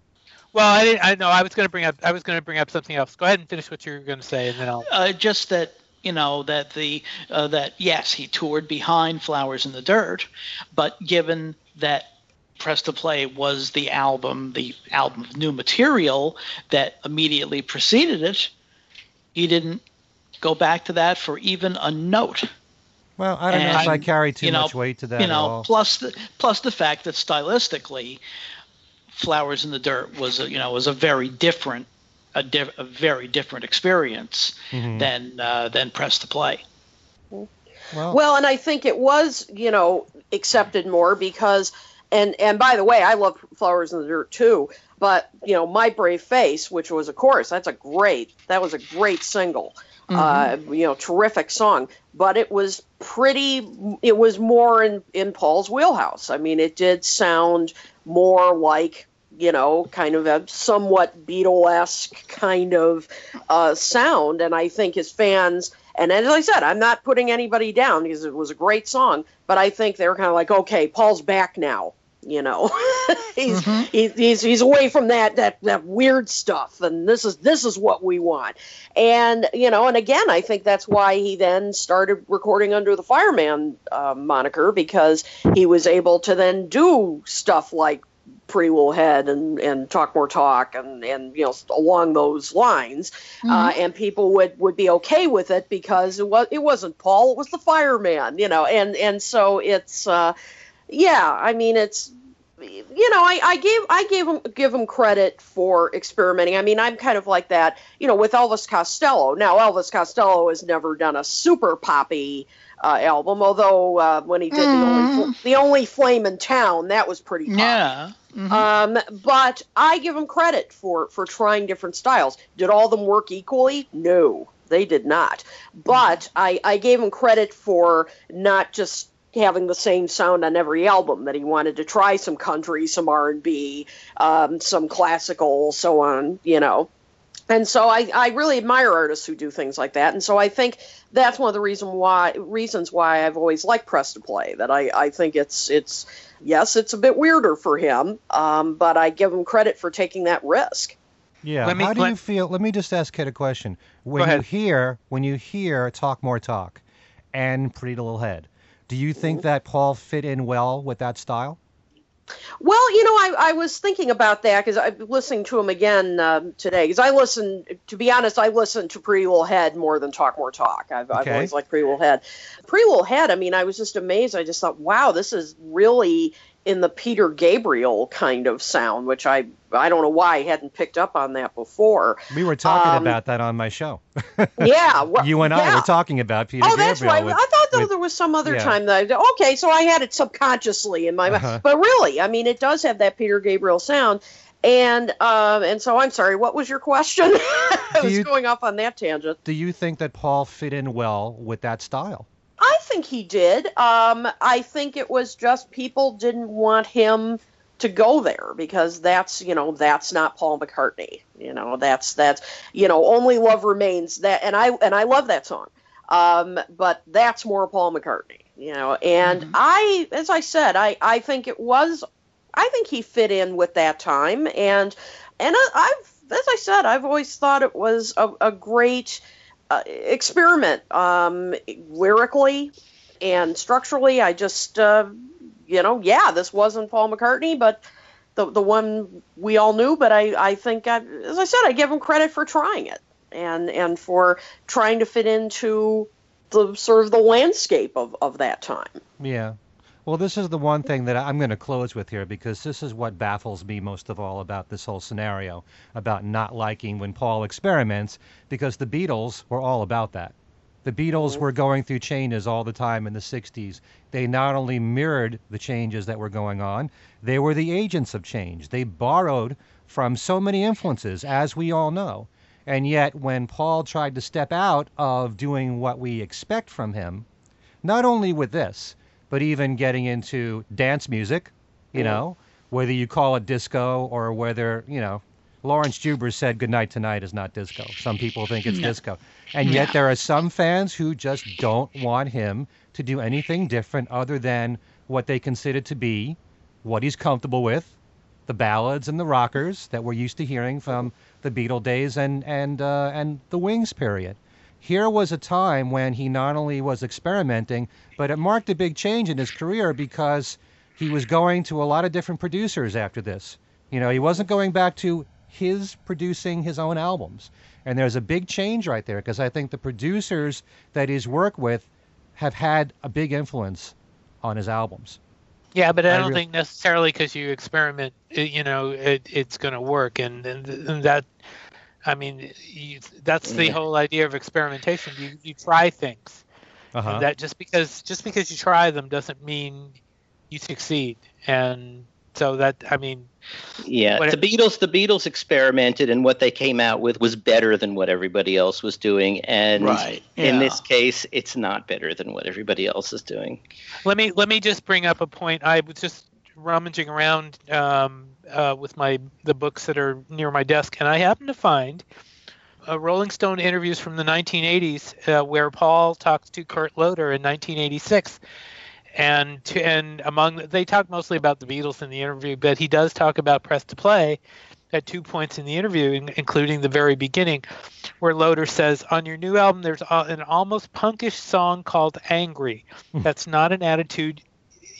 Well, I didn't. I know. I was going to bring up. I was going to bring up something else. Go ahead and finish what you were going to say, and then I'll. Uh, just that you know that the uh, that yes, he toured behind Flowers in the Dirt, but given that Press to Play was the album, the album of new material that immediately preceded it, he didn't go back to that for even a note. Well, I don't know if I carry too you know, much weight to that you at know, all. plus the plus the fact that stylistically, Flowers in the Dirt was a, you know was a very different a, diff, a very different experience Mhm. than uh, than Press to Play. Well, Well, and I think it was, you know, accepted more because, and and by the way, I love Flowers in the Dirt too. But you know, My Brave Face, which was, of course, that's a great, that was a great single. Uh, you know, terrific song, but it was pretty. It was more in in Paul's wheelhouse. I mean, it did sound more like you know, kind of a somewhat Beatle-esque kind of uh, sound, and I think his fans. And as I said, I'm not putting anybody down because it was a great song, but I think they were kind of like, okay, Paul's back now. You know, he's, Mhm. he, he's he's away from that that that weird stuff, and this is this is what we want. And you know, and again, I think that's why he then started recording under the Fireman uh, moniker because he was able to then do stuff like Pretty Little Head and, and Talk More Talk and, and you know along those lines, uh, and people would, would be okay with it because it was it wasn't Paul, it was the Fireman, you know, and and so it's uh, yeah, I mean it's you know I, I gave I gave him give him credit for experimenting. I mean I'm kind of like that, you know, with Elvis Costello. Now Elvis Costello has never done a super poppy uh, album, although uh, when he did the only the only flame in town, that was pretty poppy. Yeah. Mhm. Um, but I give him credit for for trying different styles. Did all of them work equally? No, they did not. But I I gave him credit for not just having the same sound on every album. That he wanted to try some country, some R and B, um, some classical, so on. You know. And so I, I really admire artists who do things like that. And so I think that's one of the reason why reasons why I've always liked Press to Play. That I, I think it's it's yes, it's a bit weirder for him, um, but I give him credit for taking that risk. Yeah. Let me- How do let- you feel? Let me just ask Kit a question. When Go you hear when you hear Talk More Talk and Pretty Little Head, do you Mm-hmm. think that Paul fit in well with that style? Well, you know, I, I was thinking about that because I'm listening to him again um, today. Because I listen, to be honest, I listen to Pretty Little Head more than Talk More Talk. I've, I've always liked Pretty Little Head. Pretty Little Head, I mean, I was just amazed. I just thought, wow, this is really in the Peter Gabriel kind of sound, which I I don't know why I hadn't picked up on that before. We were talking Um, about that on my show. Yeah, well, you and I yeah. were talking about Peter Oh, Gabriel. that's right. with- I thought though with- there was some other yeah. time that I, okay, so I had it subconsciously in my mind, Uh-huh. but really, I mean, it does have that Peter Gabriel sound, and um, and so I'm sorry. What was your question? I was you- going off on that tangent. do you think that Paul fit in well with that style? I think he did. Um, I think it was just people didn't want him to go there because that's you know that's not Paul McCartney. You know that's that's you know only love remains that and I and I love that song. Um, but that's more Paul McCartney. You know, and I as I said, I I think it was I think he fit in with that time and and I, I've as I said, I've always thought it was a, a great uh, experiment um, lyrically and structurally. I just, uh, you know, yeah, this wasn't Paul McCartney, but the the one we all knew. But I, I think, I, as I said, I give him credit for trying it and and for trying to fit into the sort of the landscape of, of that time. Yeah. Well, this is the one thing that I'm going to close with here because this is what baffles me most of all about this whole scenario about not liking when Paul experiments because the Beatles were all about that. The Beatles mm-hmm. were going through changes all the time in the 60s. They not only mirrored the changes that were going on, they were the agents of change. They borrowed from so many influences, as we all know. And yet, when Paul tried to step out of doing what we expect from him, not only with this, but even getting into dance music, you know, whether you call it disco or whether, you know, Laurence Juber said Goodnight Tonight is not disco. Some people think it's No. disco. And yet there are some fans who just don't want him to do anything different other than what they consider to be what he's comfortable with, the ballads and the rockers that we're used to hearing from the Beatle days and and uh, and the Wings period. Here was a time when he not only was experimenting, but it marked a big change in his career because he was going to a lot of different producers after this. You know, he wasn't going back to his producing his own albums. And there's a big change right there because I think the producers that he's worked with have had a big influence on his albums. Yeah, but I I don't re- think necessarily because you experiment, you know, it, it's going to work, and, and, and that, I mean, you, that's the Yeah. whole idea of experimentation. You you try things. Uh-huh. That just because just because you try them doesn't mean you succeed. And So that I mean, yeah, What the Beatles. The Beatles experimented, and what they came out with was better than what everybody else was doing. And Right, in this case, it's not better than what everybody else is doing. let me let me just bring up a point. I was just rummaging around um, uh, with my the books that are near my desk, and I happened to find a Rolling Stone interviews from the 1980s uh, where Paul talks to Kurt Loder in 1986. And to, and among they talk mostly about the Beatles in the interview, but he does talk about Press to Play at two points in the interview, in- including the very beginning, where Loder says, "On your new album, there's a, an almost punkish song called Angry. That's not an attitude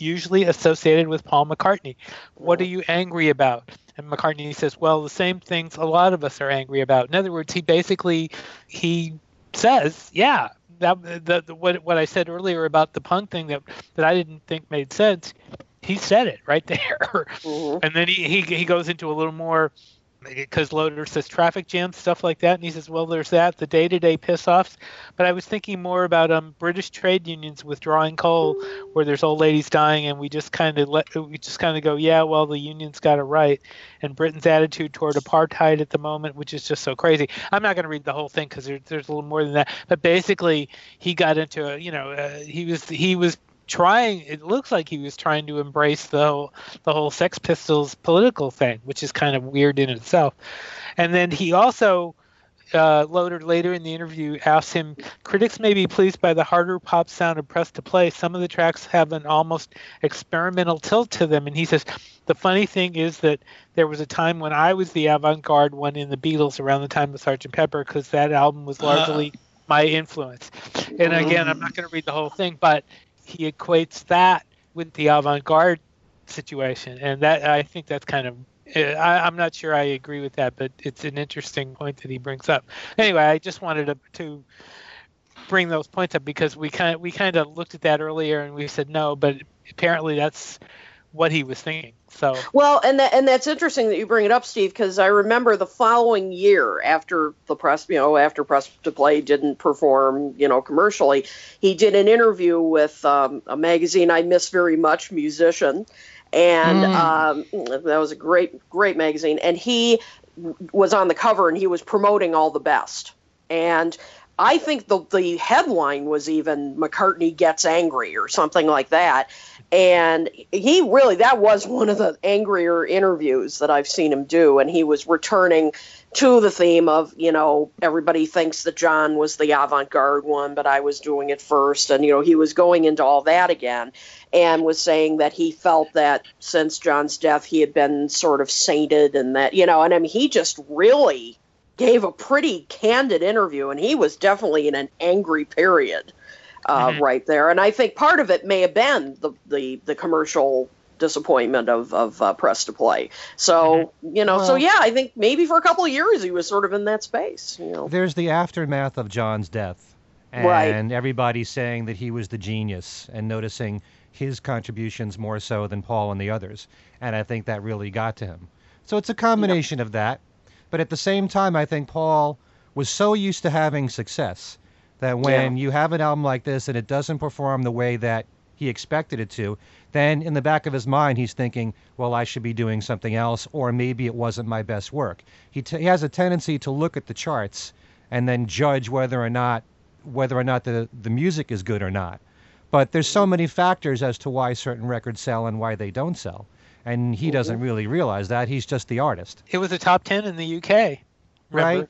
usually associated with Paul McCartney. What are you angry about?" And McCartney says, "Well, the same things a lot of us are angry about." In other words, he basically he says, "Yeah, that the, the what what I said earlier about the punk thing that that I didn't think made sense." He said it right there. Mhm. And then he, he he goes into a little more because Loder says traffic jams, stuff like that, and he says, well, there's that, the day-to-day piss-offs. But I was thinking more about um British trade unions withdrawing coal, where there's old ladies dying, and we just kind of let we just kind of go, yeah, well, the unions got it right, and Britain's attitude toward apartheid at the moment, which is just so crazy. I'm not going to read the whole thing because there, there's a little more than that. But basically, he got into a, you know, uh, he was he was trying it looks like he was trying to embrace the whole the whole sex pistols political thing which is kind of weird in itself and then he also uh, Loder later in the interview asked him, critics may be pleased by the harder pop sound of Press to Play. Some of the tracks have an almost experimental tilt to them. And he says, the funny thing is that there was a time when I was the avant garde one in the Beatles around the time of Sgt. Pepper because that album was largely my influence. And again, I'm not going to read the whole thing, but he equates that with the avant garde situation. And that I think that's kind of I, I'm not sure I agree with that, but it's an interesting point that he brings up. Anyway, I just wanted to, to bring those points up because we kind of we kind of looked at that earlier and we said no, but apparently that's what he was thinking. So Well, and that, and that's interesting that you bring it up, Steve, because I remember the following year after the press, you know, after Press to Play didn't perform, you know, commercially, he did an interview with um, a magazine I miss very much, Musician, and um, that was a great, great magazine. And he was on the cover and he was promoting all the best. And I think the the headline was even McCartney gets angry or something like that. And he really that was one of the angrier interviews that I've seen him do. And he was returning to the theme of, you know, everybody thinks that John was the avant-garde one, but I was doing it first. And you know, he was going into all that again and was saying that he felt that since John's death he had been sort of sainted and that, you know, and I mean he just really gave a pretty candid interview, and he was definitely in an angry period uh, Mhm. right there. And I think part of it may have been the the, the commercial disappointment of of uh, press to play. So you know, so yeah, I think maybe for a couple of years he was sort of in that space. You know, There's the aftermath of John's death, and Right. everybody saying that he was the genius and noticing his contributions more so than Paul and the others. And I think that really got to him. So it's a combination of that. But at the same time, I think Paul was so used to having success that when you have an album like this and it doesn't perform the way that he expected it to, then in the back of his mind he's thinking, well, I should be doing something else, or maybe it wasn't my best work. He, t- he has a tendency to look at the charts and then judge whether or not whether or not the, the music is good or not. But there's so many factors as to why certain records sell and why they don't sell. And he mm-hmm. doesn't really realize that. He's just the artist. it was a top ten in the UK. remember? Right.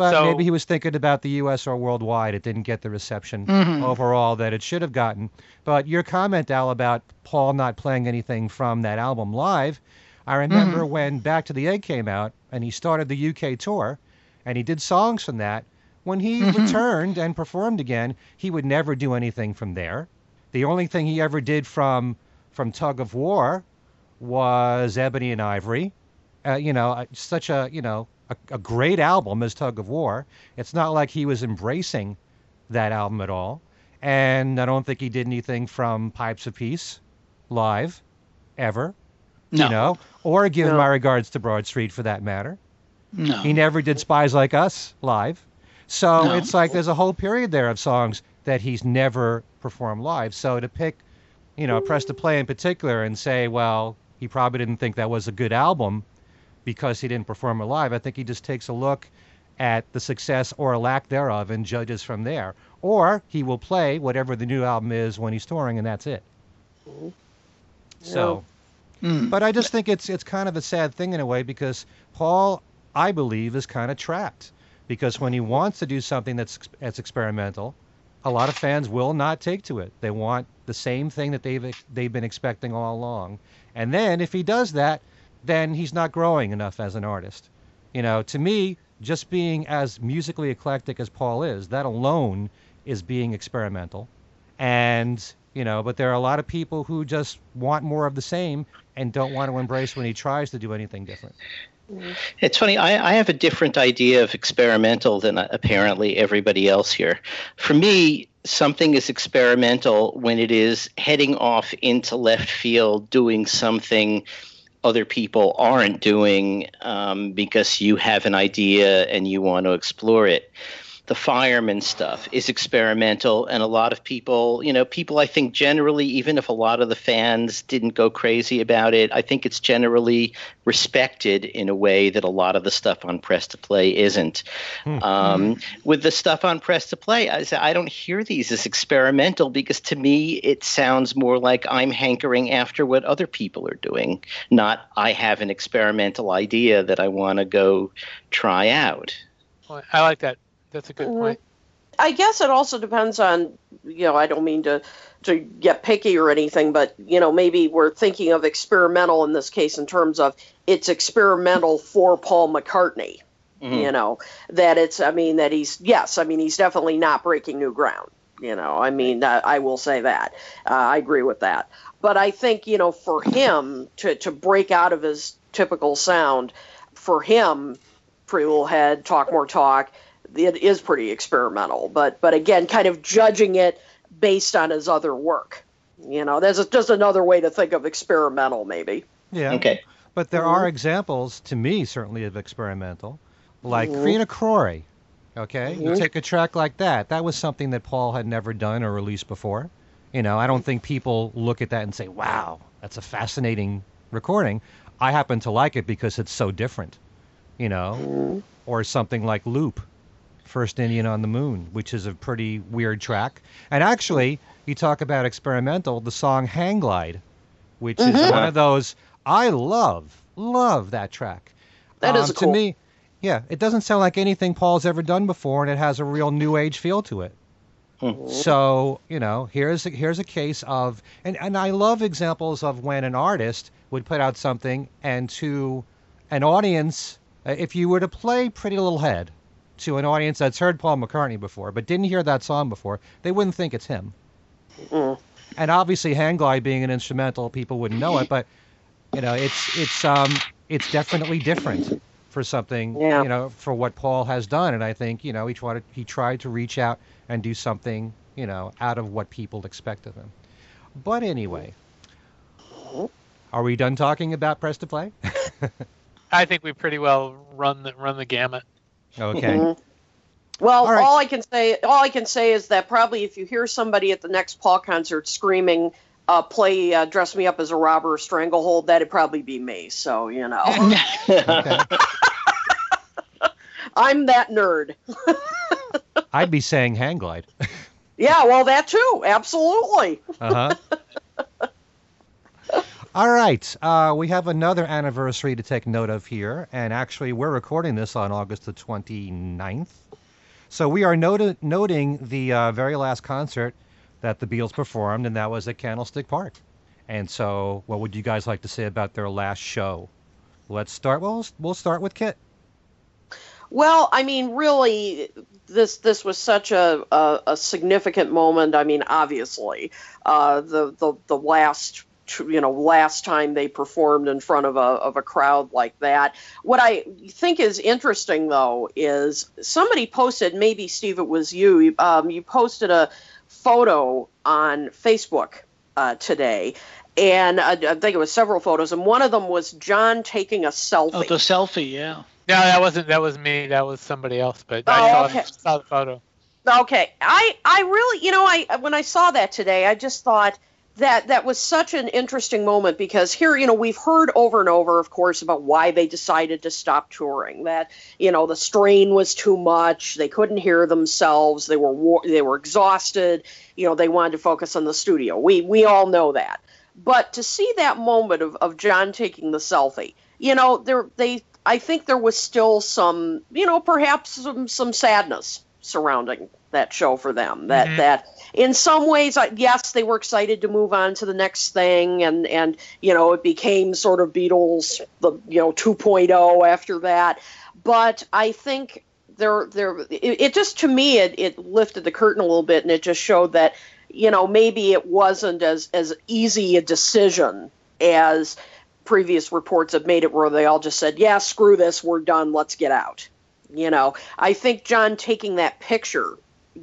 But So- maybe he was thinking about the U.S. or worldwide. It didn't get the reception Mhm. overall that it should have gotten. But your comment, Al, about Paul not playing anything from that album live, I remember when Back to the Egg came out and he started the UK tour and he did songs from that. When he returned and performed again, he would never do anything from there. The only thing he ever did from from Tug of War was Ebony and Ivory. Uh, you know, uh, such a you know a, a great album as Tug of War. It's not like he was embracing that album at all. And I don't think he did anything from Pipes of Peace live ever, No, you know, or give No. my regards to Broad Street for that matter. no. He never did Spies Like Us live. So No. it's like there's a whole period there of songs that he's never performed live. So to pick, you know, press to play in particular and say, well, he probably didn't think that was a good album because he didn't perform it live. I think he just takes a look at the success or lack thereof and judges from there. Or he will play whatever the new album is when he's touring, and that's it. Mm-hmm. So, Mm. but I just think it's it's kind of a sad thing in a way because Paul, I believe, is kind of trapped because when he wants to do something that's that's experimental, a lot of fans will not take to it. They want the same thing that they've they've been expecting all along. And then if he does that, then he's not growing enough as an artist. You know, to me, just being as musically eclectic as Paul is, that alone is being experimental. And, you know, but there are a lot of people who just want more of the same and don't want to embrace when he tries to do anything different. It's funny. I, I have a different idea of experimental than uh, apparently everybody else here. For me, something is experimental when it is heading off into left field, doing something other people aren't doing um, because you have an idea and you want to explore it. The fireman stuff is experimental, and a lot of people, you know, people I think generally, even if a lot of the fans didn't go crazy about it, I think it's generally respected in a way that a lot of the stuff on Press to Play isn't. Um, with the stuff on Press to Play, I, say, I don't hear these as experimental because to me it sounds more like I'm hankering after what other people are doing, not I have an experimental idea that I want to go try out. Well, I like that. That's a good Mhm. point. I guess it also depends on, you know, I don't mean to to get picky or anything, but you know, maybe we're thinking of experimental in this case in terms of it's experimental for Paul McCartney. Mhm. You know, that it's, I mean, that he's, yes, I mean, he's definitely not breaking new ground. You know, I mean, uh, I will say that. Uh, I agree with that. But I think, you know, for him to, to break out of his typical sound, for him, Little Head, Talk More Talk, it is pretty experimental. But but again, kind of judging it based on his other work. You know, there's just another way to think of experimental, maybe. Yeah. Okay. But there are mm-hmm. examples, to me, certainly of experimental, like mm-hmm. Kreen-Akrore. Okay, you mm-hmm. take a track like that. That was something that Paul had never done or released before. You know, I don't think people look at that and say, "Wow, that's a fascinating recording." I happen to like it because it's so different. You know, or something like Loup, First Indian on the Moon, which is a pretty weird track. And actually, you talk about experimental, the song Hang Glide, which is one of those I love, love that track. That is um, a to me. Yeah, it doesn't sound like anything Paul's ever done before, and it has a real new age feel to it. So you know, here's a, here's a case of, and and I love examples of when an artist would put out something, and to an audience, uh, if you were to play Pretty Little Head to an audience that's heard Paul McCartney before, but didn't hear that song before, they wouldn't think it's him. Mm. And obviously, Hang Glide being an instrumental, people wouldn't know it, but you know, it's it's um it's definitely different for something, Yeah. you know, for what Paul has done. And I think you know he tried to, he tried to reach out and do something, you know, out of what people expect of him. But anyway, are we done talking about press to play? I think we pretty well run the run the gamut. Okay. Mhm. Well, All right. all I can say, all I can say is that probably if you hear somebody at the next Paul concert screaming, uh, "Play uh, Dress Me Up as a Robber or Stranglehold," that'd probably be me. So you know. I'm that nerd. I'd be saying Hang Glide. Yeah, well, that too, absolutely. Uh huh. All right. Uh, we have another anniversary to take note of here. And actually, we're recording this on August the 29th. So we are noti- noting the uh, very last concert that the Beatles performed, and that was at Candlestick Park. And so, what would you guys like to say about their last show? Let's start. Well, we'll start with Kit. Well, I mean, really, this this was such a a, a significant moment. I mean, obviously, uh, the the the last you know last time they performed in front of a of a crowd like that. What I think is interesting though is somebody posted, maybe Steve, it was you. Um, you posted a photo on Facebook uh, today. And uh, I think it was several photos, and one of them was John taking a selfie. Oh, the selfie, yeah. No, that wasn't that was me. That was somebody else. But Oh, I saw, okay. saw the photo. Okay, I I really, you know, I when I saw that today, I just thought that that was such an interesting moment because here you know we've heard over and over of course about why they decided to stop touring that you know the strain was too much they couldn't hear themselves they were they were exhausted you know they wanted to focus on the studio we we all know that but to see that moment of, of John taking the selfie you know there they I think there was still some you know perhaps some some sadness surrounding that show for them that mm-hmm. that in some ways yes they were excited to move on to the next thing and and you know it became sort of beatles the you know 2.0 after that. But i think there there it, it just to me it, it lifted the curtain a little bit and it just showed that you know maybe it wasn't as as easy a decision as previous reports have made it where they all just said yeah screw this we're done let's get out. You know i think john taking that picture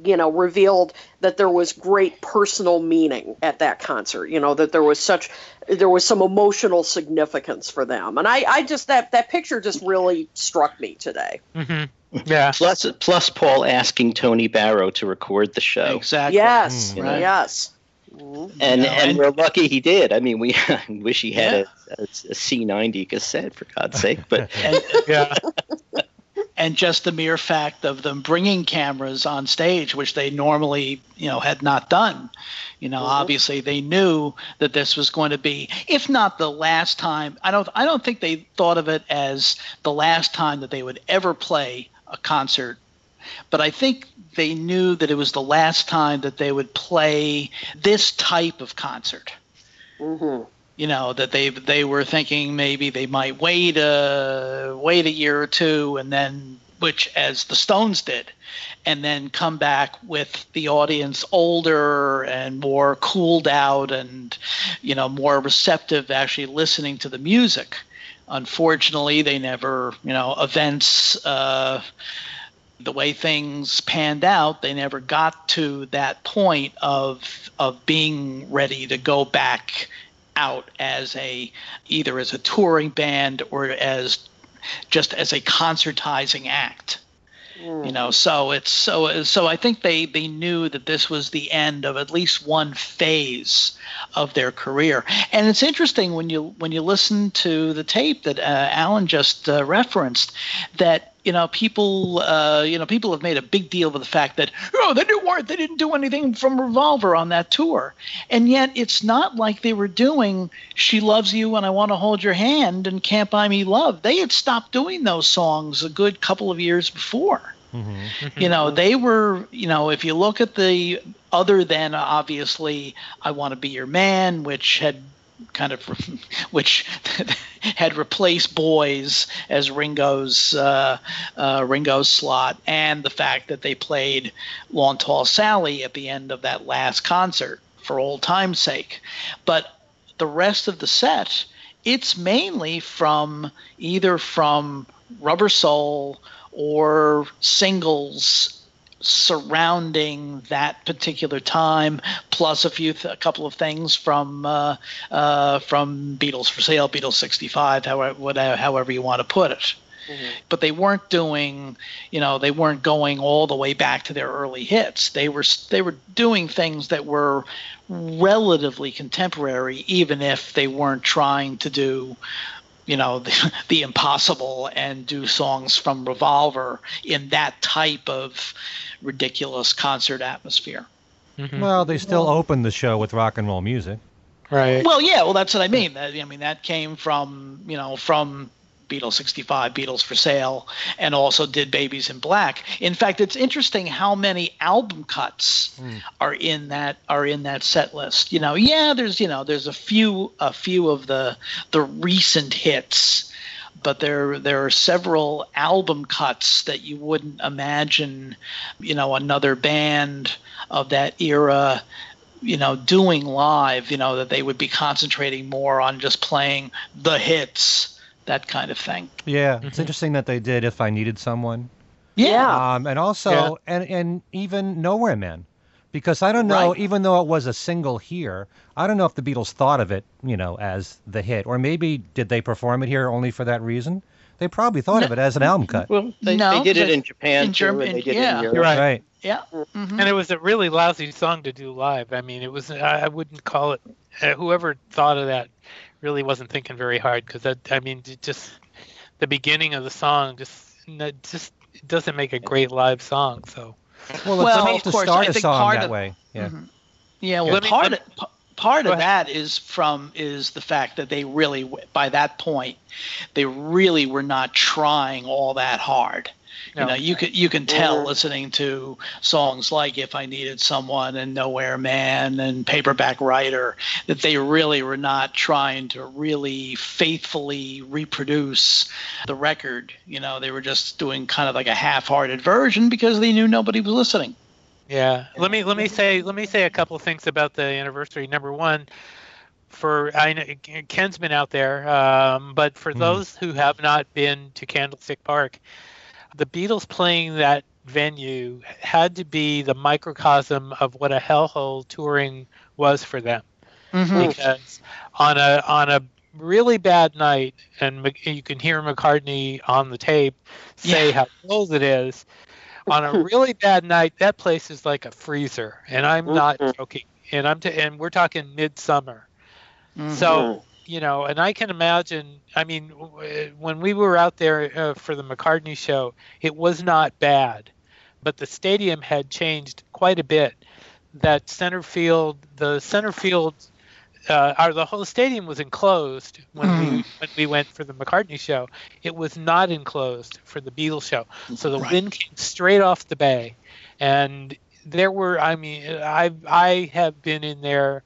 you know revealed that there was great personal meaning at that concert you know that there was such there was some emotional significance for them and i i just that that picture just really struck me today mm-hmm. yeah plus plus paul asking tony barrow to record the show exactly yes mm, right. yes mm-hmm. and and we're lucky he did. I mean, we wish he had yeah. a, a, a C90 cassette for God's sake. But and, yeah, and just the mere fact of them bringing cameras on stage, which they normally, you know, had not done. You know, mm-hmm. obviously they knew that this was going to be, if not the last time. I don't, I don't think they thought of it as the last time that they would ever play a concert, but I think they knew that it was the last time that they would play this type of concert. Mm-hmm you know that they they were thinking maybe they might wait a wait a year or two and then which as the Stones did and then come back with the audience older and more cooled out and you know more receptive actually listening to the music. Unfortunately they never you know events uh, the way things panned out, they never got to that point of of being ready to go back out as a either as a touring band or as just as a concertizing act mm. you know so it's so so i think they they knew that this was the end of at least one phase of their career and it's interesting when you when you listen to the tape that uh, allan just uh, referenced that you know, people, uh, you know, people have made a big deal of the fact that oh, they didn't work, they didn't do anything from Revolver on that tour, and yet it's not like they were doing "She Loves You" and "I Want to Hold Your Hand" and "Can't Buy Me Love." They had stopped doing those songs a good couple of years before. Mm-hmm. You know, they were, you know, if you look at the other than obviously "I Want to Be Your Man," which had kind of which had replaced Boys as Ringo's uh, uh, Ringo's slot, and the fact that they played Long Tall Sally at the end of that last concert for old time's sake. But the rest of the set, it's mainly from either from Rubber Soul or singles surrounding that particular time, plus a few, th- a couple of things from uh, uh, from Beatles for Sale, Beatles '65, however, whatever, however you want to put it. Mm-hmm. But they weren't doing, you know, they weren't going all the way back to their early hits. They were they were doing things that were relatively contemporary, even if they weren't trying to do you know the, the, impossible and do songs from revolver in that type of ridiculous concert atmosphere. Mm-hmm. Well, they still well, opened the show with rock and roll music. Right. Well, yeah. Well, that's what I mean. I mean that came from you know from Beatles 65, Beatles for Sale, and also did Babies in Black. In fact, it's interesting how many album cuts mm. are in that are in that set list. You know, yeah, there's you know there's a few a few of the the recent hits but there there are several album cuts that you wouldn't imagine, you know, another band of that era you know doing live you know that they would be concentrating more on just playing the hits that kind of thing yeah it's mm-hmm. interesting that they did if i needed someone yeah um, and also yeah. and and even nowhere man because I don't know, right. even though it was a single here, I don't know if the Beatles thought of it, you know, as the hit, or maybe did they perform it here only for that reason? They probably thought no, of it as an album cut. Well, they, no, they did it in Japan in Germany. They did yeah. it in Europe. Right. right. Yeah. Mm-hmm. And it was a really lousy song to do live. I mean, it was. I wouldn't call it uh, whoever thought of that really wasn't thinking very hard because that I mean just the beginning of the song just just doesn't make a great live song. So well, it's well, tough to course, start a song that of, way. Yeah. Mm-hmm. Yeah. Well, yeah. part of, part of that is from is the fact that they really by that point they really were not trying all that hard no. You know, you can you can tell listening to songs like "If I Needed Someone" and "Nowhere Man" and "Paperback Writer" that they really were not trying to really faithfully reproduce the record. You know, they were just doing kind of like a half-hearted version because they knew nobody was listening. Yeah. Let me let me say let me say a couple of things about the anniversary. Number one, for I know Ken's been out there, um, but for mm. those who have not been to Candlestick Park, the Beatles playing that venue had to be the microcosm of what a hellhole touring was for them. Mm-hmm. Because on a on a really bad night, and you can hear McCartney on the tape say yeah. how cold it is. On a really bad night, that place is like a freezer, and I'm not mm-hmm. joking. And I'm t- and we're talking midsummer. Mm-hmm. So you know, and I can imagine. I mean, when we were out there uh, for the McCartney show, it was not bad, but the stadium had changed quite a bit. That center field, the center field, uh, or the whole stadium was enclosed when mm. we hmm. when we went for the McCartney show. It was not enclosed for the Beatles show, so the right. wind came straight off the bay, and there were. I mean, I I have been in there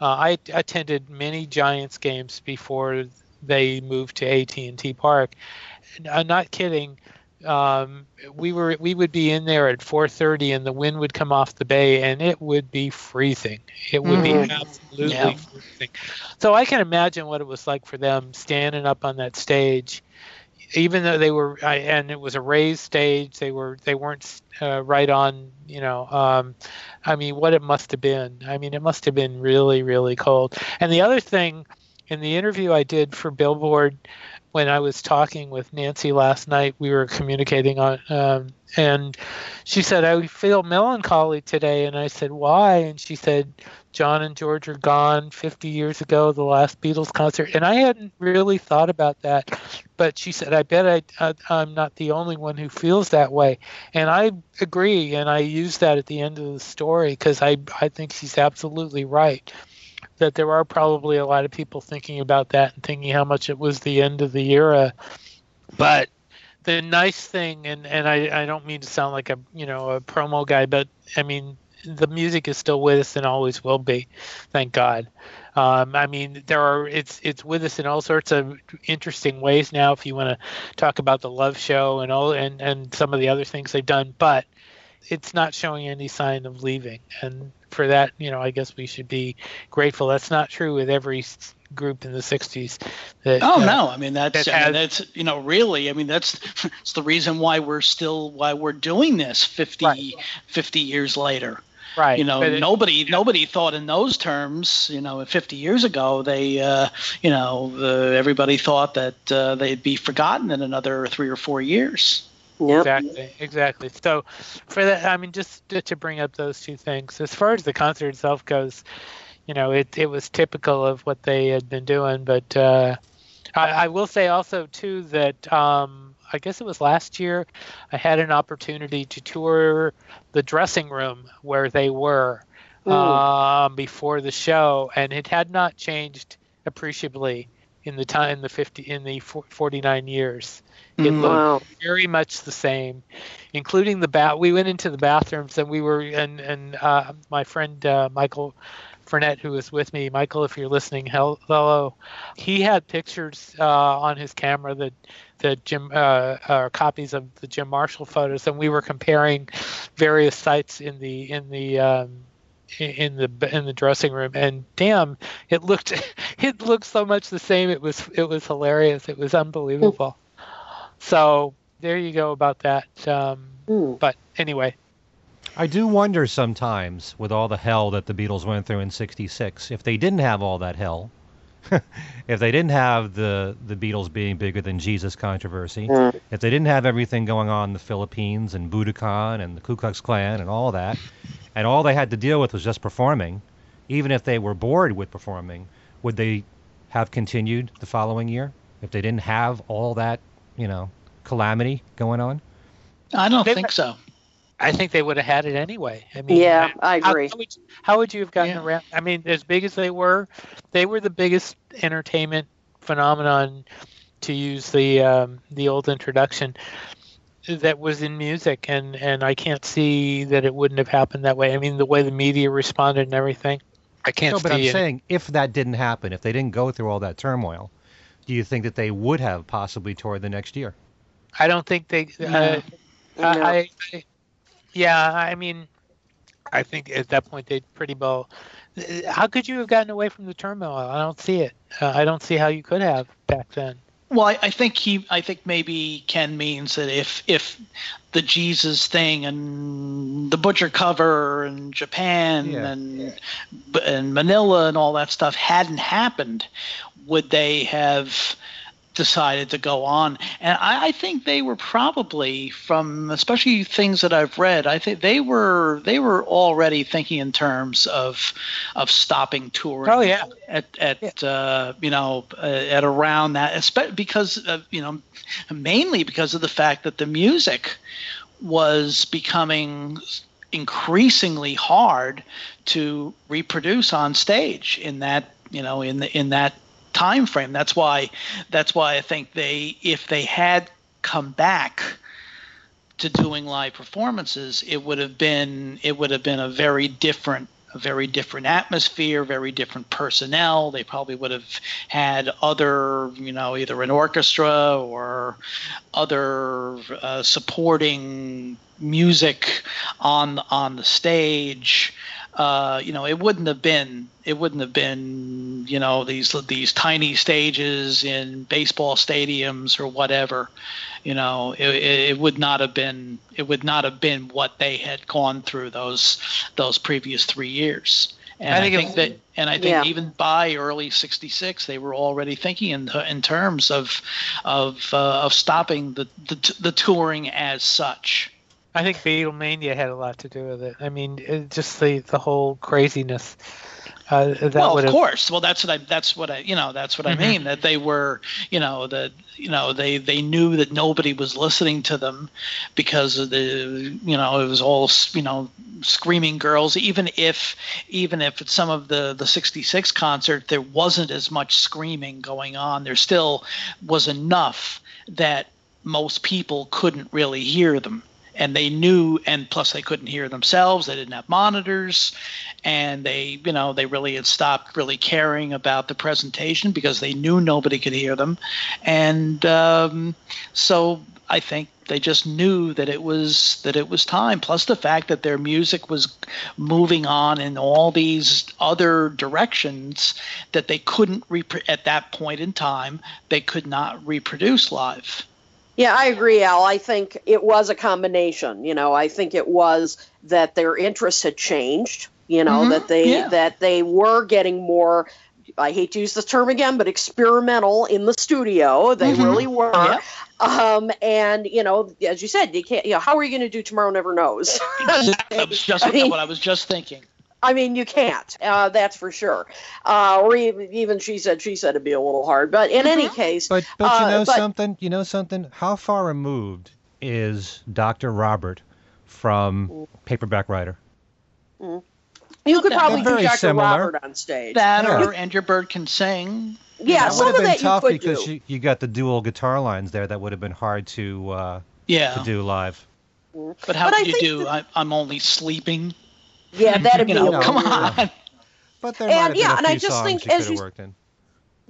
uh, I attended many Giants games before they moved to AT&T Park. I'm not kidding. Um, we were we would be in there at 4:30 and the wind would come off the bay and it would be freezing. It would mm-hmm. be absolutely yeah. freezing. So I can imagine what it was like for them standing up on that stage even though they were and it was a raised stage they were they weren't uh, right on you know um, i mean what it must have been. I mean it must have been really really cold. And the other thing in the interview i did for billboard when i was talking with nancy last night we were communicating on um, and she said i feel melancholy today and i said why and she said John and George are gone 50 years ago, the last Beatles concert. And I hadn't really thought about that. But she said, I bet I, I, am not the only one who feels that way. And I agree. And I use that at the end of the story because I, I think she's absolutely right. That there are probably a lot of people thinking about that and thinking how much it was the end of the era. But the nice thing, and, and I, I don't mean to sound like a you know a promo guy, but I mean the music is still with us and always will be. Thank God. Um, I mean, there are it's it's with us in all sorts of interesting ways now. If you want to talk about the Love Show and all and and some of the other things they've done, but it's not showing any sign of leaving. And for that, you know, I guess we should be grateful. That's not true with every group in the 60s that, oh uh, no i mean that's that I mean, that's you know really i mean that's it's the reason why we're still why we're doing this 50 right. 50 years later Right. You know, nobody nobody thought in those terms. You know, 50 years ago, they, uh, you know, the, everybody thought that uh, they'd be forgotten in another three or four years. Yep. Exactly, exactly. So, for that, I mean, just to bring up those two things, as far as the concert itself goes, you know, it it was typical of what they had been doing. But uh, I, I will say also too that um, I guess it was last year, I had an opportunity to tour the dressing room where they were um, before the show, and it had not changed appreciably in the time the 50 in the 49 years. It mm, looked very much the same, including the bath. We went into the bathrooms and we were and and uh, my friend uh, Michael Furnett, who was with me, Michael, if you're listening, hello. He had pictures uh, on his camera that the Jim uh, uh, copies of the Jim Marshall photos, and we were comparing various sites in the in the um, in the in the dressing room. And damn it looked it looked so much the same. It was it was hilarious. It was unbelievable. So there you go about that um, mm. but anyway. I do wonder sometimes with all the hell that the Beatles went through in 66 if they didn't have all that hell if they didn't have the the Beatles being bigger than Jesus controversy, mm. if they didn't have everything going on in the Philippines and Budokan and the Ku Klux Klan and all that, and all they had to deal with was just performing, even if they were bored with performing, would they have continued the following year if they didn't have all that, you know, calamity going on? I don't They- think so. I think they would have had it anyway. I mean, Yeah, I how- agree. How, would, how would you have gotten Yeah. around? I mean, as big as they were, they were the biggest entertainment phenomenon, to use the um, the old introduction, that was in music, and and I can't see that it wouldn't have happened that way. I mean, the way the media responded and everything, I can't No, see but I'm it. saying if that didn't happen, if they didn't go through all that turmoil, do you think that they would have possibly toured the next year? I don't think they. Uh, No. No. I, I, yeah, I mean, I think at that point they'd pretty well. How could you have gotten away from the turmoil? I don't see it. Uh, I don't see how you could have back then. Well, I, I think he, I think maybe Ken means that if if the Jesus thing and the butcher cover and Japan Yeah. and and Manila and all that stuff hadn't happened, would they have decided to go on? And I, I think they were probably from, especially things that I've read. I think they were they were already thinking in terms of of stopping touring Oh yeah, at at uh, you know uh, at around that espe- because of, you know mainly because of the fact that the music was becoming increasingly hard to reproduce on stage in that you know in the in that time frame that's why that's why I think they if they had come back to doing live performances it would have been it would have been a very different a very different atmosphere, very different personnel. They probably would have had other, you know, either an orchestra or other uh, supporting music on on the stage. Uh, you know, it wouldn't have been it wouldn't have been you know these these tiny stages in baseball stadiums or whatever. You know, it, it would not have been it would not have been what they had gone through those those previous three years. And I I think think, that, and I think Yeah. even by early '66, they were already thinking in in terms of of uh, of stopping the, the the touring as such. I think Beatlemania had a lot to do with it. I mean, it, just the the whole craziness. Uh, that well, of course. Well, that's what I. That's what I. You know, that's what Mhm. I mean. That they were. You know, that you know they they knew that nobody was listening to them because of the. You know, it was all you know screaming girls. Even if even if at some of the the '66 concert there wasn't as much screaming going on, there still was enough that most people couldn't really hear them and they knew and plus they couldn't hear themselves they didn't have monitors and they you know they really had stopped really caring about the presentation because they knew nobody could hear them. And um, so i think they just knew that it was that it was time. Plus the fact that their music was moving on in all these other directions that they couldn't repro- at that point in time they could not reproduce live Yeah, I agree, Al. I think it was a combination. You know, I think it was that their interests had changed. You know, Mhm, that they yeah. that they were getting more. I hate to use this term again, but experimental in the studio. They Mhm. really were. Um, and you know, as you said, you can't. You know, how are you going to do tomorrow? Never knows. that was just I mean- what i was just thinking I mean, you can't. Uh, that's for sure. Uh, or even, even she said she said it'd be a little hard. But in any case, But but you Uh, know but- something, you know something. How far removed is Dr. Robert from Paperback Writer? you could They're probably do Dr. similar. Robert on stage. that Yeah. or and your bird can sing yeah, that some would of have been that tough you could because do. you, you got the dual guitar lines there. That would have been hard to uh, yeah to do live. but how But I you do that- I, i'm only sleeping Yeah, that'd you be know a come yeah. on But there And, might have been yeah, a and few I just songs think you as you- worked in.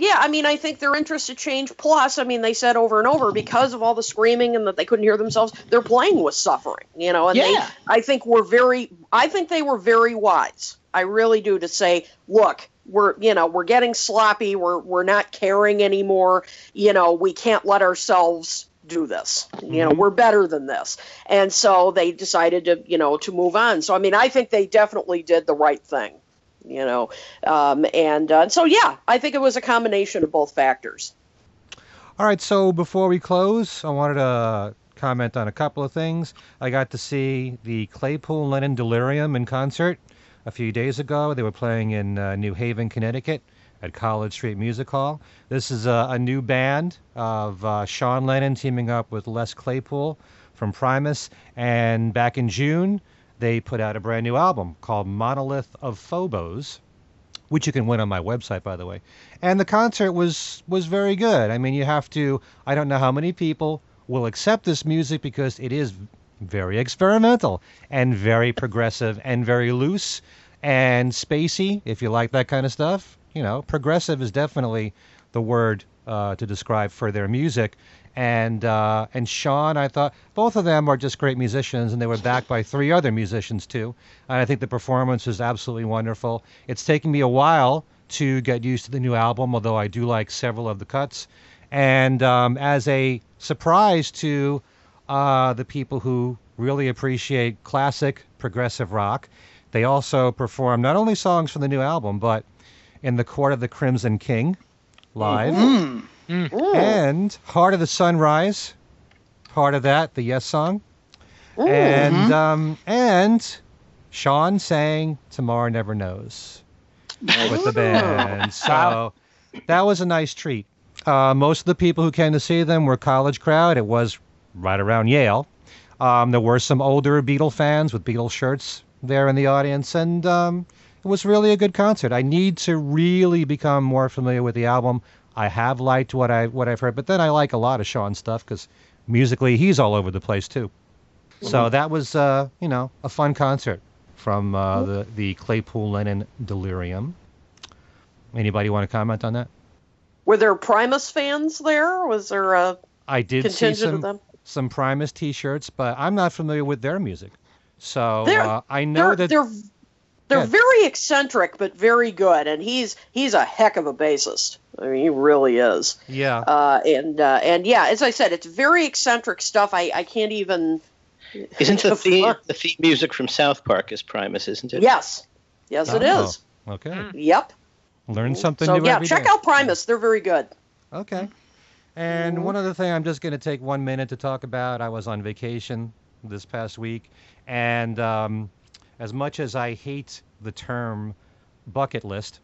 Yeah, I mean, I think their interest had changed. Plus, I mean, they said over and over because of all the screaming and that they couldn't hear themselves, their playing was suffering. You know, and Yeah. they, I think, were very, I think they were very wise. I really do to say, look, we're, you know, we're getting sloppy. We're, we're not caring anymore. You know, we can't let ourselves do this. You know, we're better than this. And so they decided to, you know, to move on. So I mean, I think they definitely did the right thing. You know, um, and uh, so yeah, I think it was a combination of both factors. All right, so before we close, I wanted to comment on a couple of things. I got to see the Claypool Lennon Delirium in concert a few days ago. They were playing in uh, New Haven, Connecticut at College Street Music Hall. This is a, a new band of uh, Sean Lennon teaming up with Les Claypool from Primus. And back in June, they put out a brand new album called Monolith of Phobos, which you can win on my website, by the way. And the concert was was very good. I mean, you have to. I don't know how many people will accept this music because it is very experimental and very progressive and very loose and spacey. If you like that kind of stuff, you know, progressive is definitely the word uh, to describe for their music. And uh, and Sean, I thought both of them are just great musicians, and they were backed by three other musicians too. And I think the performance was absolutely wonderful. It's taken me a while to get used to the new album, although I do like several of the cuts. And um, as a surprise to uh, the people who really appreciate classic progressive rock, they also perform not only songs from the new album, but in the Court of the Crimson King live. Mm. And Heart of the Sunrise, part of that, the Yes song. And um, and Sean sang Tomorrow Never Knows with the band. So that was a nice treat. Uh, most of the people who came to see them were college crowd. It was right around Yale. Um, there were some older Beatle fans with Beatle shirts there in the audience, and um, it was really a good concert. I need to really become more familiar with the album. I have liked what I what I've heard, but then I like a lot of Sean's stuff because musically he's all over the place too. So that was uh, you know a fun concert from uh, the the Claypool Lennon Delirium. Anybody want to comment on that? Were there Primus fans there? Was there a I did see some of them? some Primus T-shirts, but I'm not familiar with their music. So uh, I know They're that they're they're Yeah. very eccentric, but very good. And he's he's a heck of a bassist. I mean, he really is. yeah. Uh, and uh, and yeah, as I said, it's very eccentric stuff. I, I can't even. Isn't the theme the theme music from South Park is Primus, isn't it? Yes, yes, it Oh, is. Okay. Yep. Learn something So new yeah, every check day. out Primus. They're very good. Okay. And one other thing I'm just going to take one minute to talk about. I was on vacation this past week, and um, as much as I hate the term bucket list,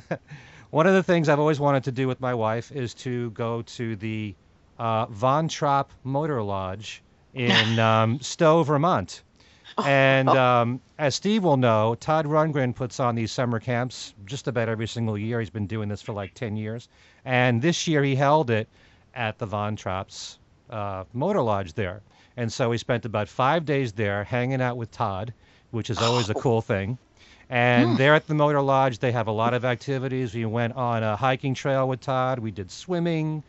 one of the things I've always wanted to do with my wife is to go to the uh, Von Trapp Motor Lodge in um, Stowe, Vermont. And um, as Steve will know, Todd Rundgren puts on these summer camps just about every single year. He's been doing this for like 10 years. And this year he held it at the Von Trapp's uh, Motor Lodge there. And so we spent about five days there hanging out with Todd, which is oh. always a cool thing. And hmm. there at the Motor Lodge, they have a lot of activities. We went on a hiking trail with Todd. We did swimming.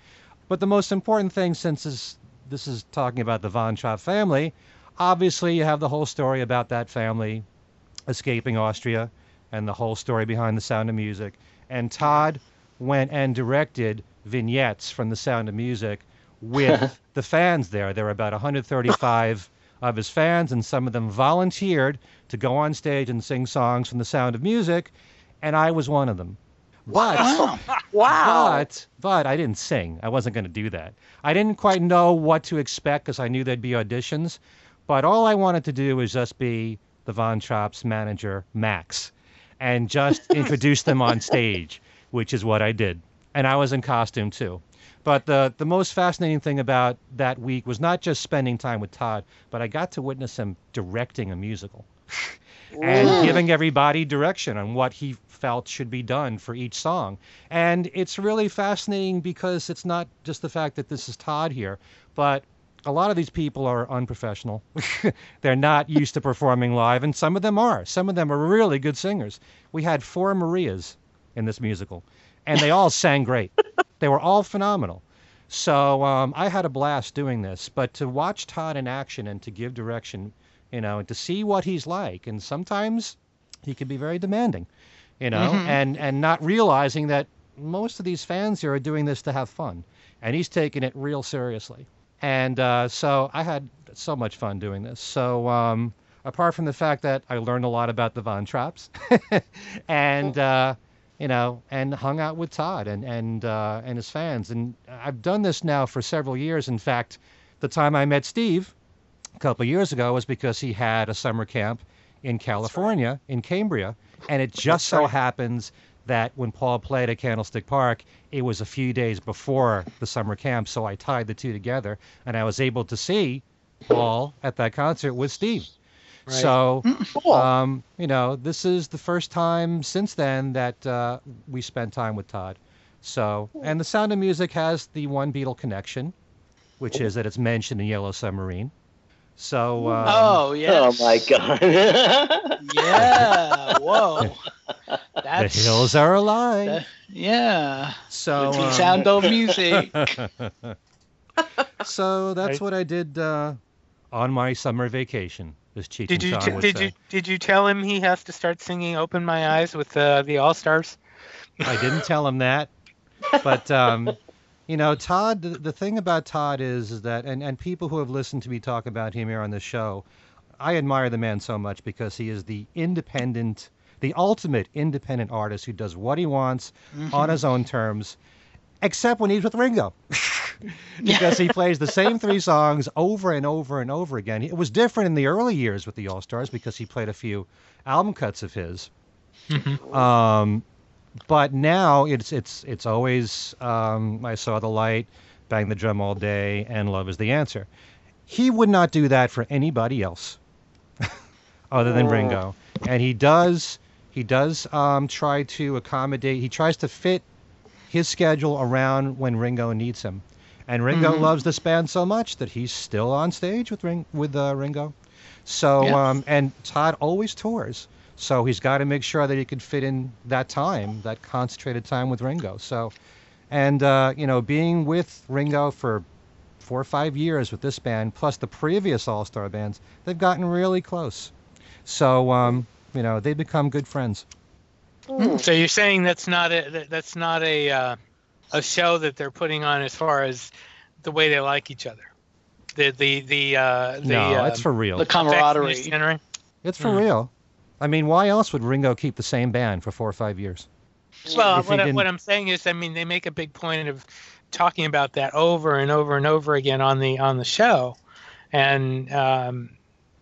But the most important thing, since this, this is talking about the Von Trapp family, obviously you have the whole story about that family escaping Austria and the whole story behind the sound of music. And Todd went and directed vignettes from the sound of music with the fans there. There were about 135 of his fans, and some of them volunteered to go on stage and sing songs from the sound of music, and I was one of them. But oh. Wow. Wow. but but I didn't sing. I wasn't going to do that. I didn't quite know what to expect because I knew there'd be auditions. But all I wanted to do was just be the Von Trapp's manager, Max, and just introduce them on stage, which is what I did. And I was in costume too. But the the most fascinating thing about that week was not just spending time with Todd, but I got to witness him directing a musical and giving everybody direction on what he felt should be done for each song. And it's really fascinating because it's not just the fact that this is Todd here, but a lot of these people are unprofessional. They're not used to performing live, and some of them are. Some of them are really good singers. We had four Marias in this musical, and they all sang great. They were all phenomenal. So um, I had a blast doing this. But to watch Todd in action and to give direction, you know, and to see what he's like, and sometimes he can be very demanding, you know, and and not realizing that most of these fans here are doing this to have fun, and he's taking it real seriously. And uh, so I had so much fun doing this. So um, apart from the fact that I learned a lot about the Von Trapps, and uh, you know, and hung out with Todd and and uh, and his fans, and I've done this now for several years. In fact, the time I met Steve a couple of years ago was because he had a summer camp in California, in Cambria, and it just so happens that when Paul played at Candlestick Park, it was a few days before the summer camp, so I tied the two together, and I was able to see Paul at that concert with Steve. Right. So, Cool. um, you know, this is the first time since then that uh, we spent time with Todd. So, and the Sound of Music has the one Beatle connection, which is that it's mentioned in Yellow Submarine. So, um, oh yes. Oh my god. Yeah. Whoa. the That's hills are alive. that- yeah. so, um, sound of music. so that's Right. what I did uh, on my summer vacation. As Cheech Did you t- did say. you did you tell him he has to start singing "Open My Eyes" with uh, the All Stars? I didn't tell him that, but um, you know, Todd. The, the thing about Todd is, is that, and and people who have listened to me talk about him here on the show, I admire the man so much because he is the independent, the ultimate independent artist who does what he wants on his own terms, except when he's with Ringo. because he plays the same three songs over and over and over again. It was different in the early years with the All Stars because he played a few album cuts of his. Um, but now it's it's it's always um, I saw the light, bang the drum all day, and love is the answer. He would not do that for anybody else, other than Ringo. And he does he does um, try to accommodate. He tries to fit his schedule around when Ringo needs him. And Ringo Mhm. loves this band so much that he's still on stage with Ring with uh, Ringo. So Yeah. um, and Todd always tours. So he's got to make sure that he can fit in that time, that concentrated time with Ringo. So, and uh, you know, being with Ringo for four or five years with this band, plus the previous All Star bands, they've gotten really close. So, um, you know, they've become good friends. Hmm. So you're saying that's not a that's not a uh, a show that they're putting on as far as the way they like each other. The the the uh, the no, uh, it's for real. The camaraderie. It's for Mm. real. I mean, why else would Ringo keep the same band for four or five years? Well, If what, I, what I'm saying is, I mean, they make a big point of talking about that over and over and over again on the on the show, and um,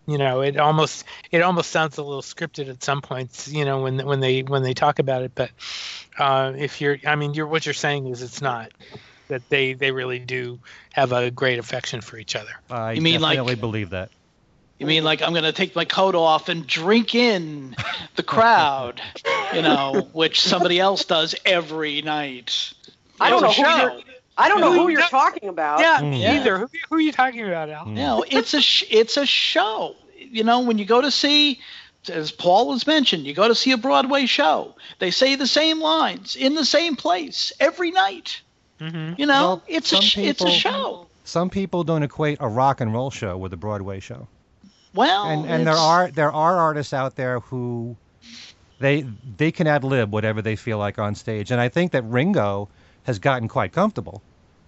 you know, it almost it almost sounds a little scripted at some points, you know, when when they when they talk about it. But uh, if you're, I mean, you're what you're saying is it's not that they they really do have a great affection for each other. I You mean like- definitely believe that. You mean like I'm going to take my coat off and drink in the crowd, you know, which somebody else does every night. I don't know who you're. I don't know Who who you- you're talking about. Yeah, Mm. me Yeah. either. Who, who are you talking about, Al? No, it's a sh- it's a show. You know, when you go to see, as Paul has mentioned, you go to see a Broadway show. They say the same lines in the same place every night. hmm You know, Well, it's a some sh- it's a show. Some people don't equate a rock and roll show with a Broadway show. Well, and and there are there are artists out there who they they can ad lib whatever they feel like on stage, and I think that Ringo has gotten quite comfortable,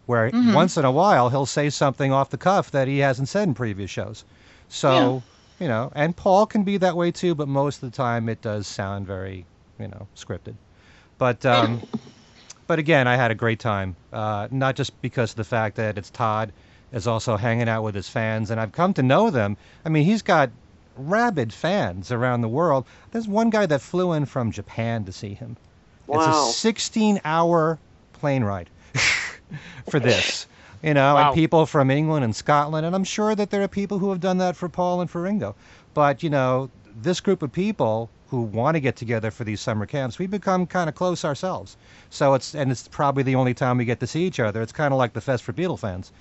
where Mhm. once in a while he'll say something off the cuff that he hasn't said in previous shows. So you know, and Paul can be that way too, but most of the time it does sound very you know scripted. But um, but again, I had a great time, uh, not just because of the fact that it's Todd is also hanging out with his fans, and I've come to know them. I mean, he's got rabid fans around the world. There's one guy that flew in from Japan to see him. Wow. It's a 16-hour plane ride for this. You know, Wow. and people from England and Scotland, and I'm sure that there are people who have done that for Paul and for Ringo. But you know, this group of people who want to get together for these summer camps, we become kind of close ourselves. So it's and it's probably the only time we get to see each other. It's kind of like the Fest for Beatle fans,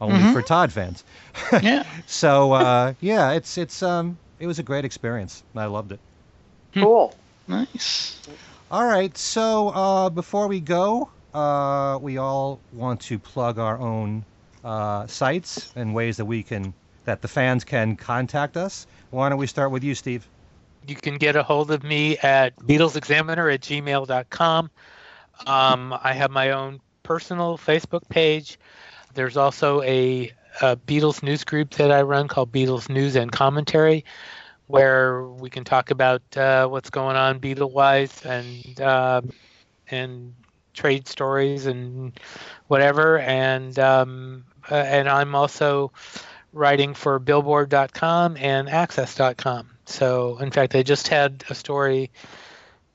only Mhm. for Todd fans. yeah. So uh, yeah, it's it's um it was a great experience. I loved it. Cool. Nice. All right, so uh, before we go, uh, we all want to plug our own uh, sites and ways that we can that the fans can contact us. Why don't we start with you, Steve? You can get a hold of me at BeatlesExaminer at gmail.com. Um, I have my own personal Facebook page. There's also a, a Beatles news group that I run called Beatles News and Commentary, where we can talk about uh, what's going on Beatle wise and uh, and trade stories and whatever. And um, uh, and I'm also writing for Billboard.com and AXS.com. So, in fact, I just had a story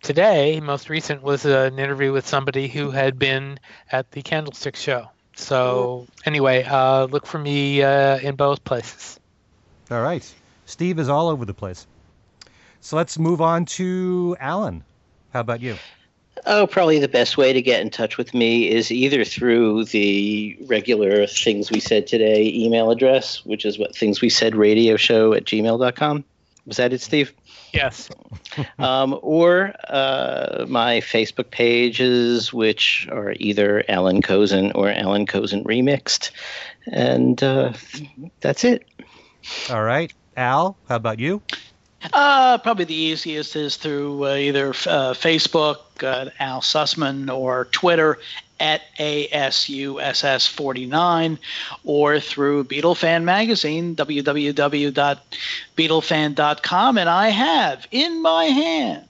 today. Most recent was an interview with somebody who had been at the Candlestick Show. So, anyway, uh, look for me uh, in both places. All right. Steve is all over the place. So let's move on to Allan. How about you? Oh, probably the best way to get in touch with me is either through the regular Things We Said Today email address, which is what Things We Said Radio Show at gmail.com. Was that it, Steve? Yes. um, or uh, my Facebook pages, which are either Allan Kozinn or Allan Kozinn Remixed. And uh, that's it. All right. Al, how about you? Uh, probably the easiest is through uh, either uh, Facebook, uh, Al Sussman, or Twitter at ASUSS49, or through Beatlefan Magazine, www.beatlefan.com. And I have in my hand,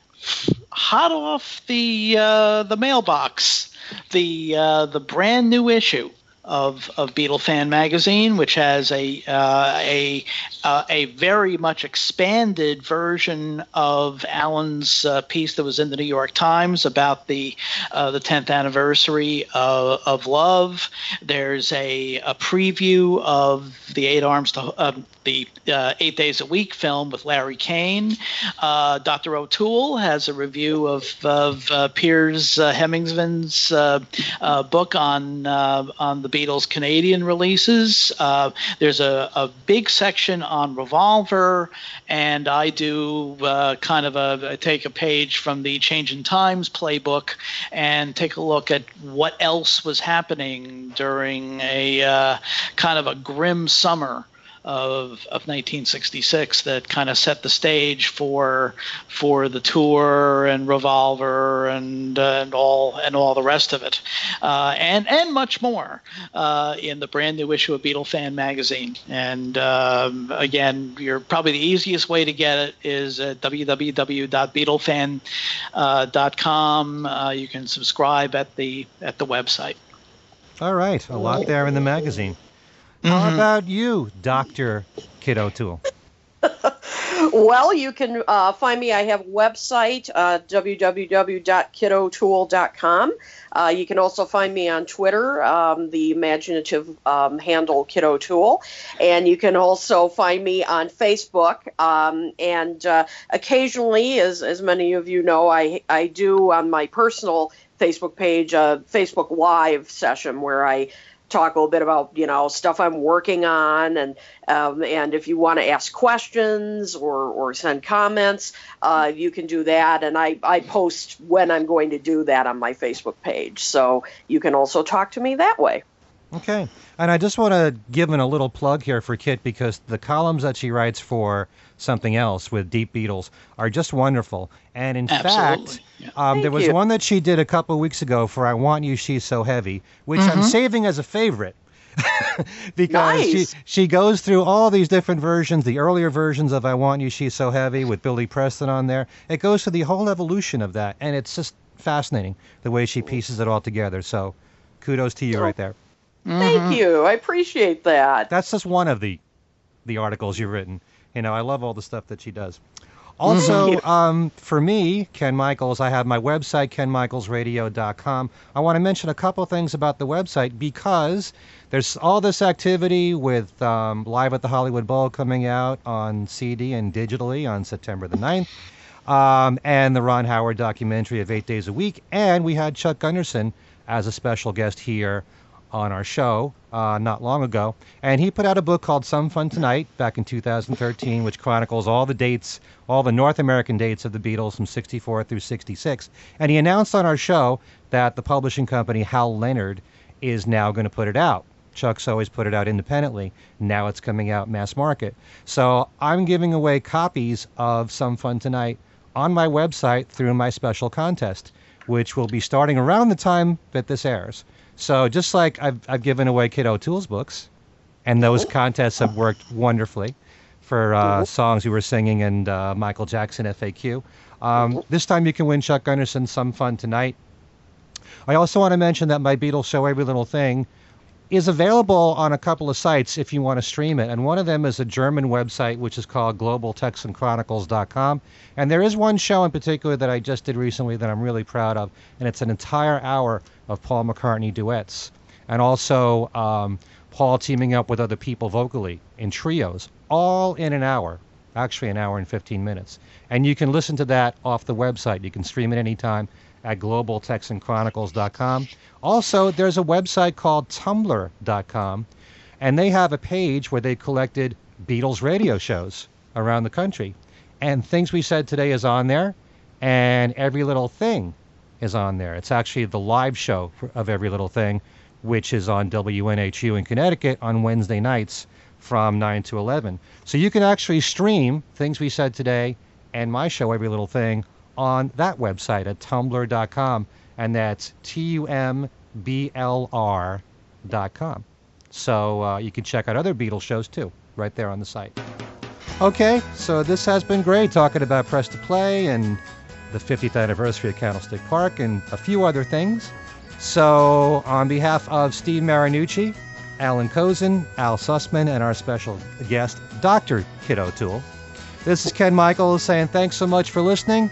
hot off the uh, the mailbox, the uh, the brand new issue of, of Beatlefan Magazine, which has a uh, a uh, a very much expanded version of Allan's uh, piece that was in the New York Times about the uh, the 10th anniversary of, of Love. There's a, a preview of the Eight Arms to the uh, Eight Days a Week film with Larry Kane. Uh, Dr. O'Toole has a review of, of Piers Hemmingsen's book on on the Beatles' Canadian releases. Uh, there's a, a, big section on Revolver, and I do uh, kind of a take a page from the Changin' Times playbook and take a look at what else was happening during a uh, kind of a grim summer of, of 1966 that kind of set the stage for for the tour and Revolver and uh, and all and all the rest of it, uh, and and much more uh, in the brand new issue of Beatlefan magazine. And um, again, you're probably the easiest way to get it is at www.beatlefan.com. Uh, you can subscribe at the at the website. All right, a lot there in the magazine. How mm-hmm. about you, Dr. Kit O'Toole? well, you can uh, find me. I have a website, uh, www.kitotoole.com. Uh, you can also find me on Twitter, um, the imaginative um, handle Kit O'Toole. And you can also find me on Facebook. Um, and uh, occasionally, as, as many of you know, I, I do on my personal Facebook page a Facebook Live session where I talk a little bit about you know stuff I'm working on, and um, and if you want to ask questions or or send comments, uh, you can do that. And I I post when I'm going to do that on my Facebook page, so you can also talk to me that way. Okay, and I just want to give in a little plug here for Kit because the columns that she writes for something else with Deep Beatles are just wonderful. And in Absolutely. fact, yeah. um, there was you. one that she did a couple weeks ago for I Want You, She's So Heavy, which mm-hmm. I'm saving as a favorite. because nice. she she goes through all these different versions, the earlier versions of I Want You, She's So Heavy with Billy Preston on there. It goes through the whole evolution of that, and it's just fascinating the way she pieces it all together. So, kudos to you right there. Thank mm-hmm. you. I appreciate that. That's just one of the the articles you've written. You know, I love all the stuff that she does. Also, um, for me, Ken Michaels, I have my website, kenmichaelsradio.com. I want to mention a couple things about the website because there's all this activity with um, Live at the Hollywood Bowl coming out on CD and digitally on September the 9th, um, and the Ron Howard documentary of Eight Days a Week. And we had Chuck Gunderson as a special guest here on our show uh, not long ago, and he put out a book called Some Fun Tonight back in 2013, which chronicles all the dates, all the North American dates of the Beatles from 64 through 66. And he announced on our show that the publishing company Hal Leonard is now going to put it out. Chuck's always put it out independently. Now it's coming out mass market. So I'm giving away copies of Some Fun Tonight on my website through my special contest, which will be starting around the time that this airs. So just like I've, I've given away Kit O'Toole's books, and those contests have worked wonderfully for uh, songs we were singing and uh, Michael Jackson FAQ. Um, this time you can win Chuck Gunderson Some Fun Tonight. I also want to mention that my Beatles show Every Little Thing is available on a couple of sites if you want to stream it. And one of them is a German website, which is called globaltexanchronicles.com. And there is one show in particular that I just did recently that I'm really proud of, and it's an entire hour of Paul McCartney duets. And also um, Paul teaming up with other people vocally in trios, all in an hour, actually an hour and 15 minutes. And you can listen to that off the website. You can stream it anytime at globaltexanchronicles.com. Also, there's a website called tumblr.com, and they have a page where they collected Beatles radio shows around the country. And Things We Said Today is on there, and Every Little Thing is on there. It's actually the live show of Every Little Thing, which is on WNHU in Connecticut on Wednesday nights from 9 to 11. So you can actually stream Things We Said Today and my show, Every Little Thing, on that website at tumblr.com, and that's T U M B L R.com. So uh, you can check out other Beatles shows too, right there on the site. Okay, so this has been great talking about Press to Play and the 50th anniversary of Candlestick Park and a few other things. So, on behalf of Steve Marinucci, Allan Kozinn, Al Sussman, and our special guest, Dr. Kit O'Toole, this is Ken Michaels saying thanks so much for listening